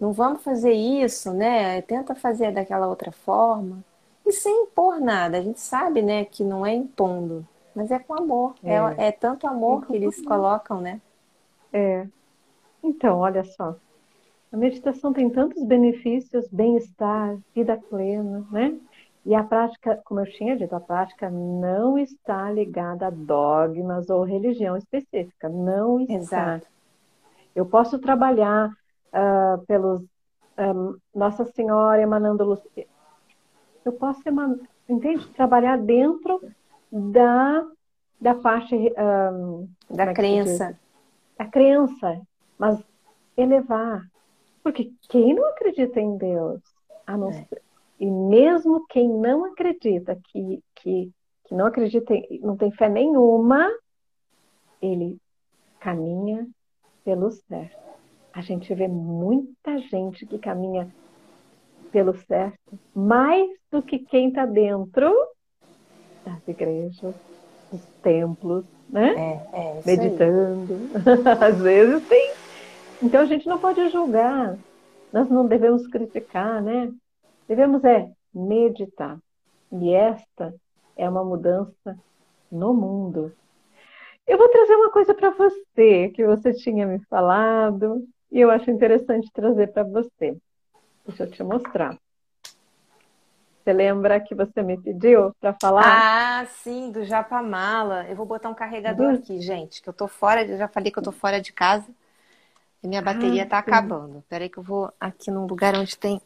S1: não vamos fazer isso, né? Tenta fazer daquela outra forma. E sem impor nada. A gente sabe, né, que não é impondo, mas é com amor. É, é, é tanto amor é que eles colocam, né?
S2: É. Então, olha só. A meditação tem tantos benefícios, bem-estar, vida plena, né? E a prática, como eu tinha dito, a prática não está ligada a dogmas ou religião específica. Não está. Exato. Eu posso trabalhar uh, pelos um, Nossa Senhora emanando luz. Eu posso, eman... entende? Trabalhar dentro da, da parte um,
S1: da é crença.
S2: Da crença, mas elevar. Porque quem não acredita em Deus, não é. E mesmo quem não acredita, que, que, que não acredita, não tem fé nenhuma, ele caminha pelo certo. A gente vê muita gente que caminha pelo certo, mais do que quem está dentro das igrejas, dos templos, né?
S1: É, é,
S2: Meditando. Às vezes tem. Então a gente não pode julgar. Nós não devemos criticar, né? Devemos é meditar. E esta é uma mudança no mundo. Eu vou trazer uma coisa para você que você tinha me falado e eu acho interessante trazer para você. Deixa eu te mostrar. Você lembra que você me pediu para falar?
S1: Ah, sim, do Japamala. Eu vou botar um carregador do... aqui, gente, que eu tô fora, eu já falei que eu tô fora de casa e minha bateria ah, tá sim. acabando. Peraí que eu vou aqui num lugar onde tem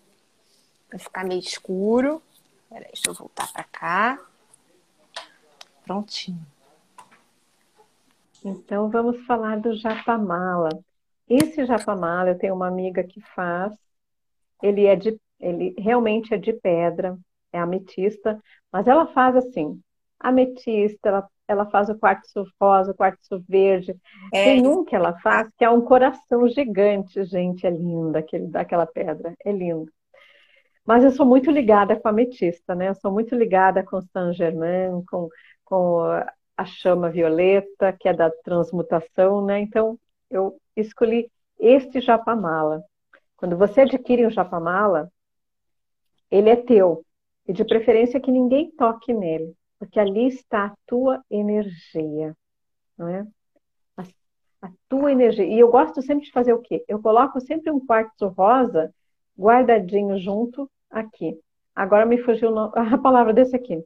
S1: Vai ficar meio escuro. Peraí, deixa eu voltar para cá. Prontinho.
S2: Então vamos falar do japamala. Esse japamala eu tenho uma amiga que faz. Ele é de, ele realmente é de pedra, é ametista, mas ela faz assim, ametista, ela, ela faz o quartzo rosa, o quartzo verde. É. Tem um que ela faz que é um coração gigante, gente, é lindo aquele daquela pedra, é lindo. Mas eu sou muito ligada com a ametista, né? Eu sou muito ligada com Saint Germain, com, com a chama violeta, que é da transmutação, né? Então, eu escolhi este japamala. Quando você adquire um japamala, ele é teu. E de preferência que ninguém toque nele, porque ali está a tua energia, não é? A, a tua energia. E eu gosto sempre de fazer o quê? Eu coloco sempre um quartzo rosa guardadinho junto aqui. Agora me fugiu a palavra desse aqui.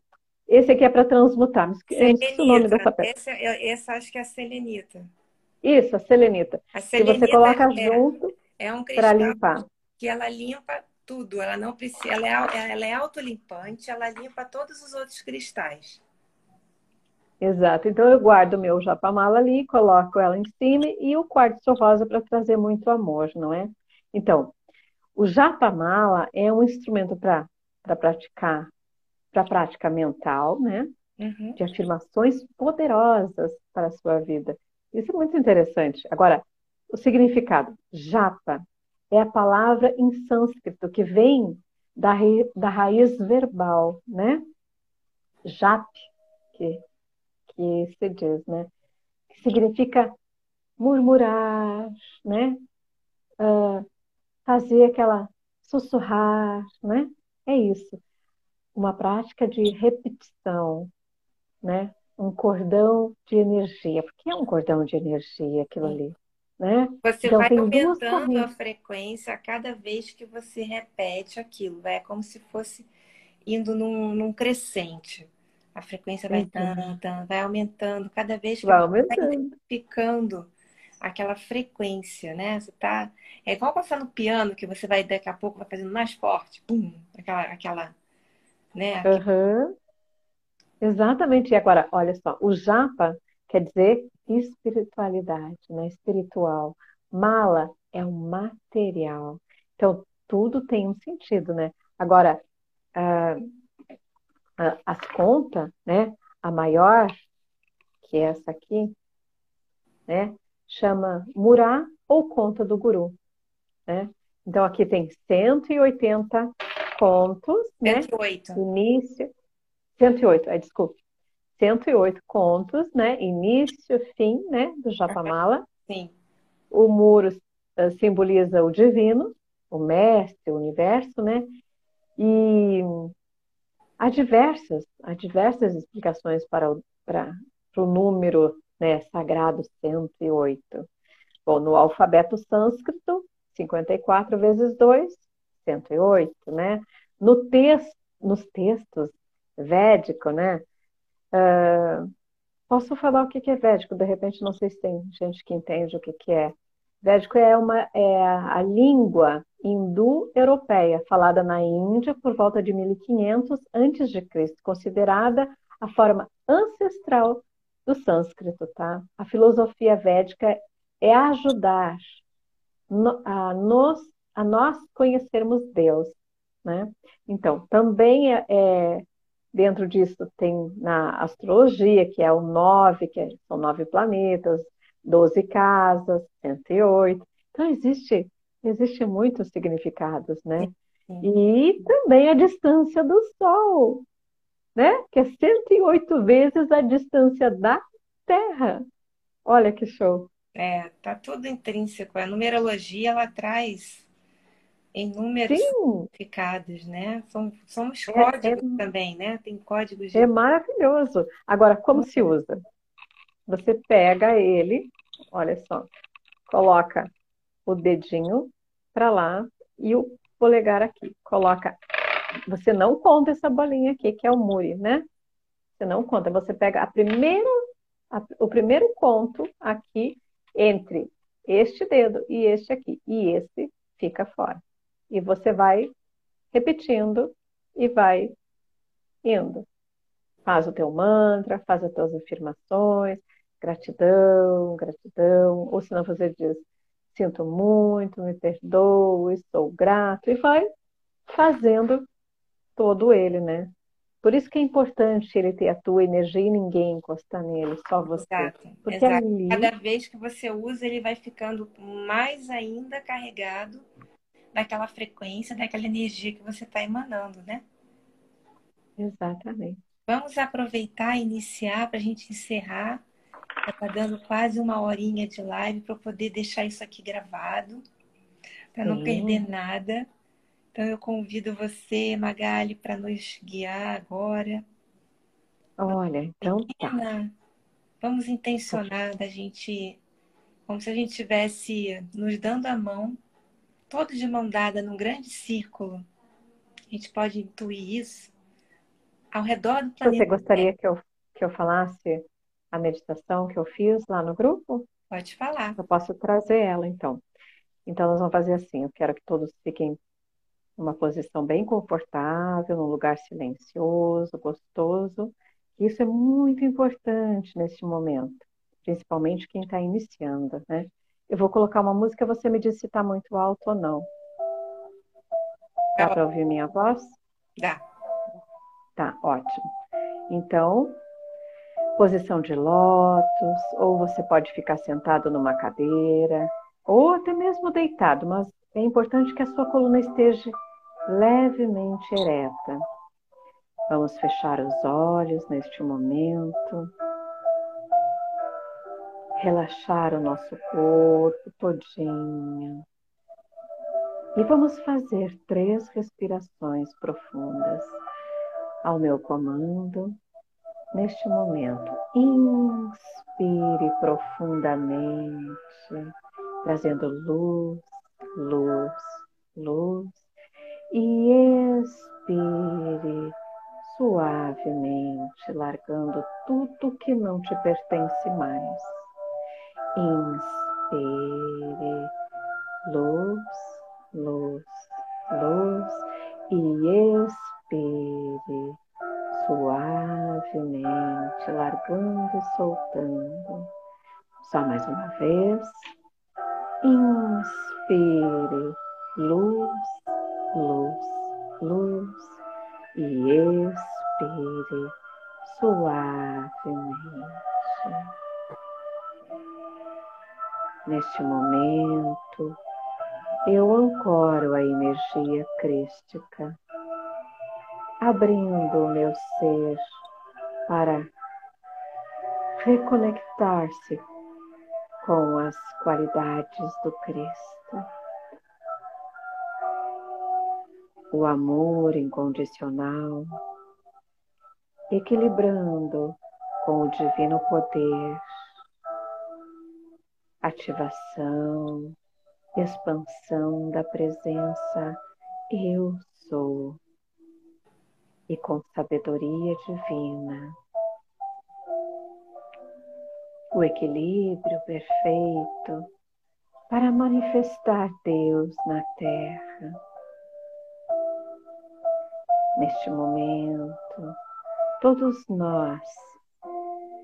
S2: Esse aqui é para transmutar.
S1: Selenita. o nome dessa peça. Esse, é, esse acho que é a selenita.
S2: Isso, a selenita. A selenita que você coloca é, junto
S1: é um
S2: para limpar.
S1: Que ela limpa tudo. Ela não precisa. Ela é, ela é autolimpante. Ela limpa todos os outros cristais.
S2: Exato. Então eu guardo o meu japamala ali, coloco ela em cima e o quartzo rosa para trazer muito amor, não é? Então, o japamala é um instrumento para praticar, para prática mental, né? Uhum. De afirmações poderosas para a sua vida. Isso é muito interessante. Agora, o significado, japa, é a palavra em sânscrito que vem da, da raiz verbal, né? Jap, que, que se diz, né? Que significa murmurar, né? Uh, fazer aquela sussurrar, né? É isso. Uma prática de repetição, né? Um cordão de energia. Porque é um cordão de energia aquilo ali, né?
S1: Você então, vai aumentando a frequência a cada vez que você repete aquilo. É como se fosse indo num, num crescente. A frequência vai, então. vai aumentando cada vez que
S2: vai, aumentando. vai
S1: ficando aquela frequência, né? Você tá. É igual passar no piano, que você vai daqui a pouco vai fazendo mais forte, pum, aquela, aquela, né?
S2: Uhum. Exatamente. E agora, olha só, o japa quer dizer espiritualidade, né? Espiritual. Mala é um material. Então, tudo tem um sentido, né? Agora, uh, as contas, né? A maior, que é essa aqui, né? chama Murá ou Conta do Guru. Né? Então aqui tem 180 contos,
S1: 108.
S2: né? Início. 108, é, desculpe. 108 contos, né? Início, fim, né? Do Japamala.
S1: Sim.
S2: O muro uh, simboliza o divino, o mestre, o universo, né? E há diversas, há diversas explicações para o, para, para o número né, sagrado 108. Bom, no alfabeto sânscrito, 54 vezes 2, 108, né? No texto, nos textos védico, né? Uh, posso falar o que é védico? De repente, não sei se tem gente que entende o que é. Védico é, uma, é a língua hindu-europeia, falada na Índia por volta de 1500 a.C., considerada a forma ancestral do sânscrito, tá? A filosofia védica é ajudar a, nos, a nós conhecermos Deus, né? Então, também é, é, dentro disso tem na astrologia, que é o nove, que é, são nove planetas, doze casas, 108. Então, existe, existe muitos significados, né? E também a distância do Sol, né? Que é 108 vezes a distância da Terra. Olha que show.
S1: É, tá tudo intrínseco. A numerologia ela traz inúmeros Sim. significados, né? Somos, somos é, códigos é, também, né? Tem códigos de...
S2: É maravilhoso. Agora, como se usa? Você pega ele, olha só, coloca o dedinho para lá e o polegar aqui. Coloca. Você não conta essa bolinha aqui, que é o muri, né? Você não conta. Você pega a primeira, a, o primeiro ponto aqui entre este dedo e este aqui. E esse fica fora. E você vai repetindo e vai indo. Faz o teu mantra, faz as tuas afirmações, gratidão, gratidão, ou se não você diz, sinto muito, me perdoo, estou grato, e vai fazendo todo ele, né? Por isso que é importante ele ter a tua energia e ninguém encostar nele, só você.
S1: Exato, Porque exato. Ali... Cada vez que você usa, ele vai ficando mais ainda carregado daquela frequência, daquela energia que você está emanando, né?
S2: Exatamente.
S1: Vamos aproveitar e iniciar para a gente encerrar. Está dando quase uma horinha de live para eu poder deixar isso aqui gravado, para não perder nada. Então eu convido você, Magali, para nos guiar agora.
S2: Olha, então tá.
S1: Vamos intencionar da gente, como se a gente estivesse nos dando a mão todos de mão dada num grande círculo. A gente pode intuir isso ao redor do planeta.
S2: Você gostaria que eu, que eu falasse a meditação que eu fiz lá no grupo?
S1: Pode falar.
S2: Eu posso trazer ela, então. Então, nós vamos fazer assim: eu quero que todos fiquem numa posição bem confortável, num lugar silencioso, gostoso. Isso é muito importante neste momento, principalmente quem está iniciando, né? Eu vou colocar uma música, você me diz se está muito alto ou não. Dá para ouvir minha voz?
S1: Dá.
S2: Tá, ótimo. Então, posição de lótus, ou você pode ficar sentado numa cadeira, ou até mesmo deitado, mas é importante que a sua coluna esteja levemente ereta. Vamos fechar os olhos neste momento relaxar o nosso corpo todinho. E vamos fazer três respirações profundas ao meu comando. Neste momento, inspire profundamente, trazendo luz, luz, luz, e expire suavemente, largando tudo que não te pertence mais. Inspire luz, luz, luz e expire suavemente, largando e soltando. Só mais uma vez. Inspire luz, luz, luz e expire suavemente. Neste momento, eu ancoro a energia crística, abrindo o meu ser para reconectar-se com as qualidades do Cristo. O amor incondicional, equilibrando com o divino poder, ativação, expansão da presença Eu sou e com sabedoria divina. O equilíbrio perfeito para manifestar Deus na Terra. Neste momento, todos nós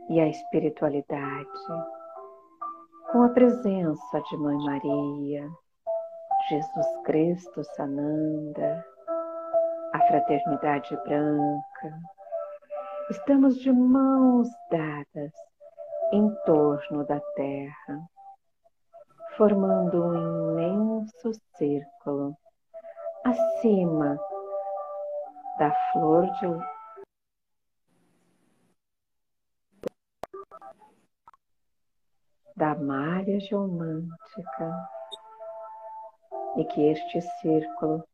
S2: e a espiritualidade, com a presença de Mãe Maria, Jesus Cristo Sananda, a Fraternidade Branca, estamos de mãos dadas em torno da Terra, formando um imenso círculo acima da flor de da malha geomântica e que este círculo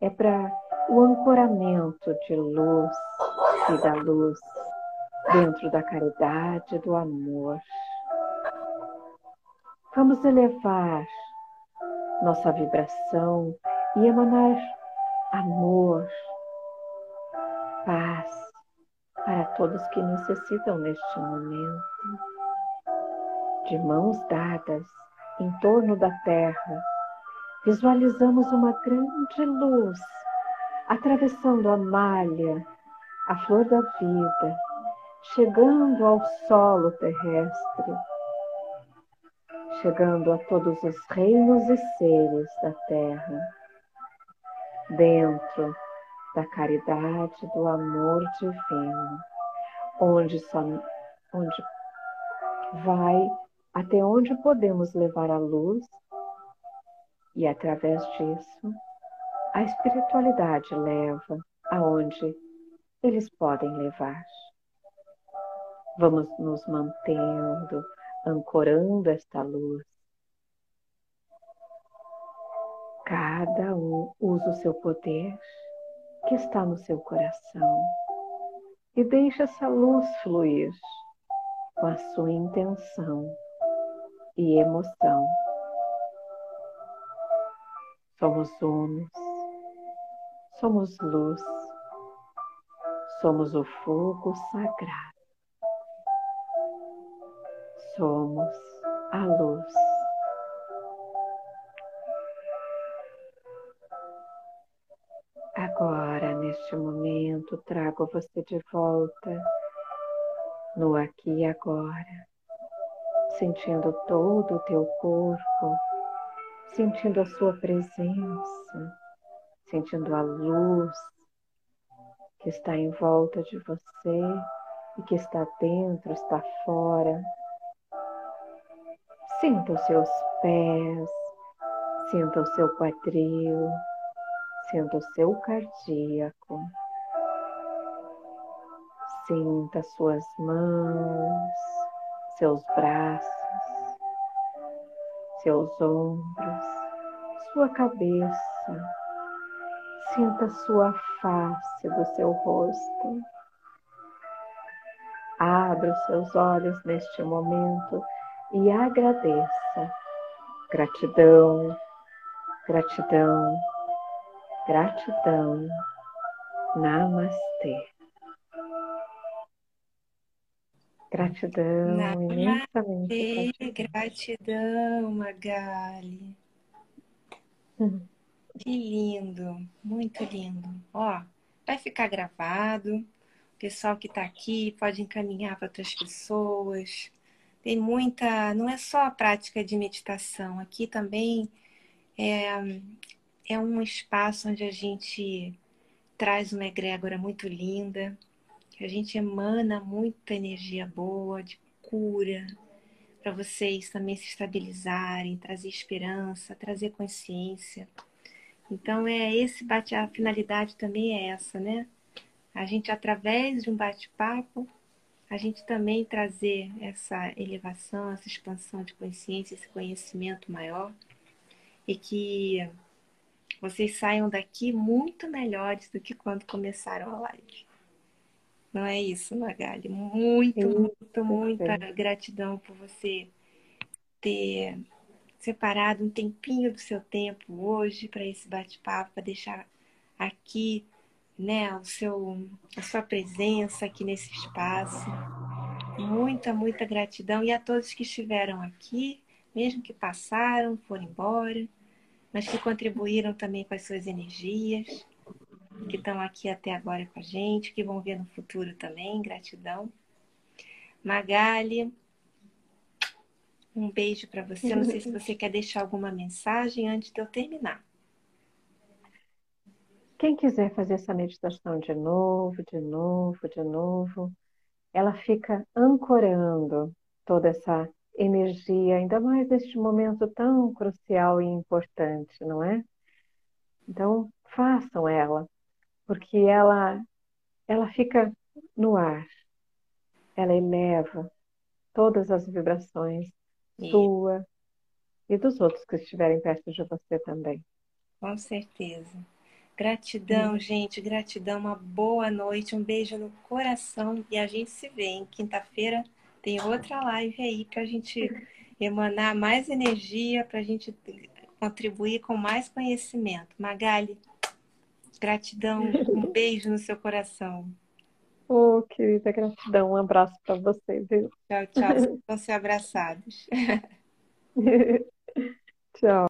S2: é para o ancoramento de luz e da luz dentro da caridade do amor. Vamos elevar nossa vibração e emanar amor, paz para todos que necessitam neste momento de mãos dadas em torno da Terra, visualizamos uma grande luz atravessando a malha, a flor da vida, chegando ao solo terrestre, chegando a todos os reinos e seres da Terra, dentro da caridade, do amor divino, onde, só, onde vai até onde podemos levar a luz e através disso a espiritualidade leva aonde eles podem levar. Vamos nos mantendo, ancorando esta luz. Cada um usa o seu poder que está no seu coração e deixa essa luz fluir com a sua intenção e emoção. Somos unos, somos luz, somos o fogo sagrado, somos a luz. Agora, neste momento, trago você de volta no aqui e agora sentindo todo o teu corpo, sentindo a sua presença, sentindo a luz que está em volta de você e que está dentro, está fora. Sinta os seus pés, sinta o seu quadril, sinta o seu cardíaco. Sinta suas mãos, seus braços, seus ombros, sua cabeça. Sinta sua face do seu rosto. Abra os seus olhos neste momento e agradeça. Gratidão, gratidão, gratidão. Namastê. Gratidão, imensamente.
S1: Gratidão, Magali. Uhum. Que lindo, muito lindo. Ó, vai ficar gravado. O pessoal que está aqui pode encaminhar para outras pessoas. Tem muita, não é só a prática de meditação. Aqui também é, é um espaço onde a gente traz uma egrégora muito linda a gente emana muita energia boa, de cura, para vocês também se estabilizarem, trazer esperança, trazer consciência. Então é esse bate a finalidade também é essa, né? A gente através de um bate-papo, a gente também trazer essa elevação, essa expansão de consciência, esse conhecimento maior e que vocês saiam daqui muito melhores do que quando começaram a live. Não é isso, Magali? Muito, muito, muita gratidão por você ter separado um tempinho do seu tempo hoje para esse bate-papo, para deixar aqui né, o seu, a sua presença aqui nesse espaço. Muita, muita gratidão. E a todos que estiveram aqui, mesmo que passaram, foram embora, mas que contribuíram também com as suas energias, que estão aqui até agora com a gente, que vão ver no futuro também. Gratidão. Magali, um beijo para você. Não sei se você quer deixar alguma mensagem antes de eu terminar.
S2: Quem quiser fazer essa meditação de novo, de novo, de novo, ela fica ancorando toda essa energia, ainda mais neste momento tão crucial e importante, não é? Então, façam ela, porque ela ela fica no ar. Ela eleva todas as vibrações sua e dos outros que estiverem perto de você também.
S1: Com certeza. Gratidão, hum. gente, gratidão, uma boa noite, um beijo no coração e a gente se vê em quinta-feira. Tem outra live aí para a gente emanar mais energia, para a gente contribuir com mais conhecimento. Magali, gratidão, um beijo no seu coração.
S2: Oh, querida, gratidão. Um abraço para você, viu?
S1: Tchau, tchau. Vão ser abraçados.
S2: tchau.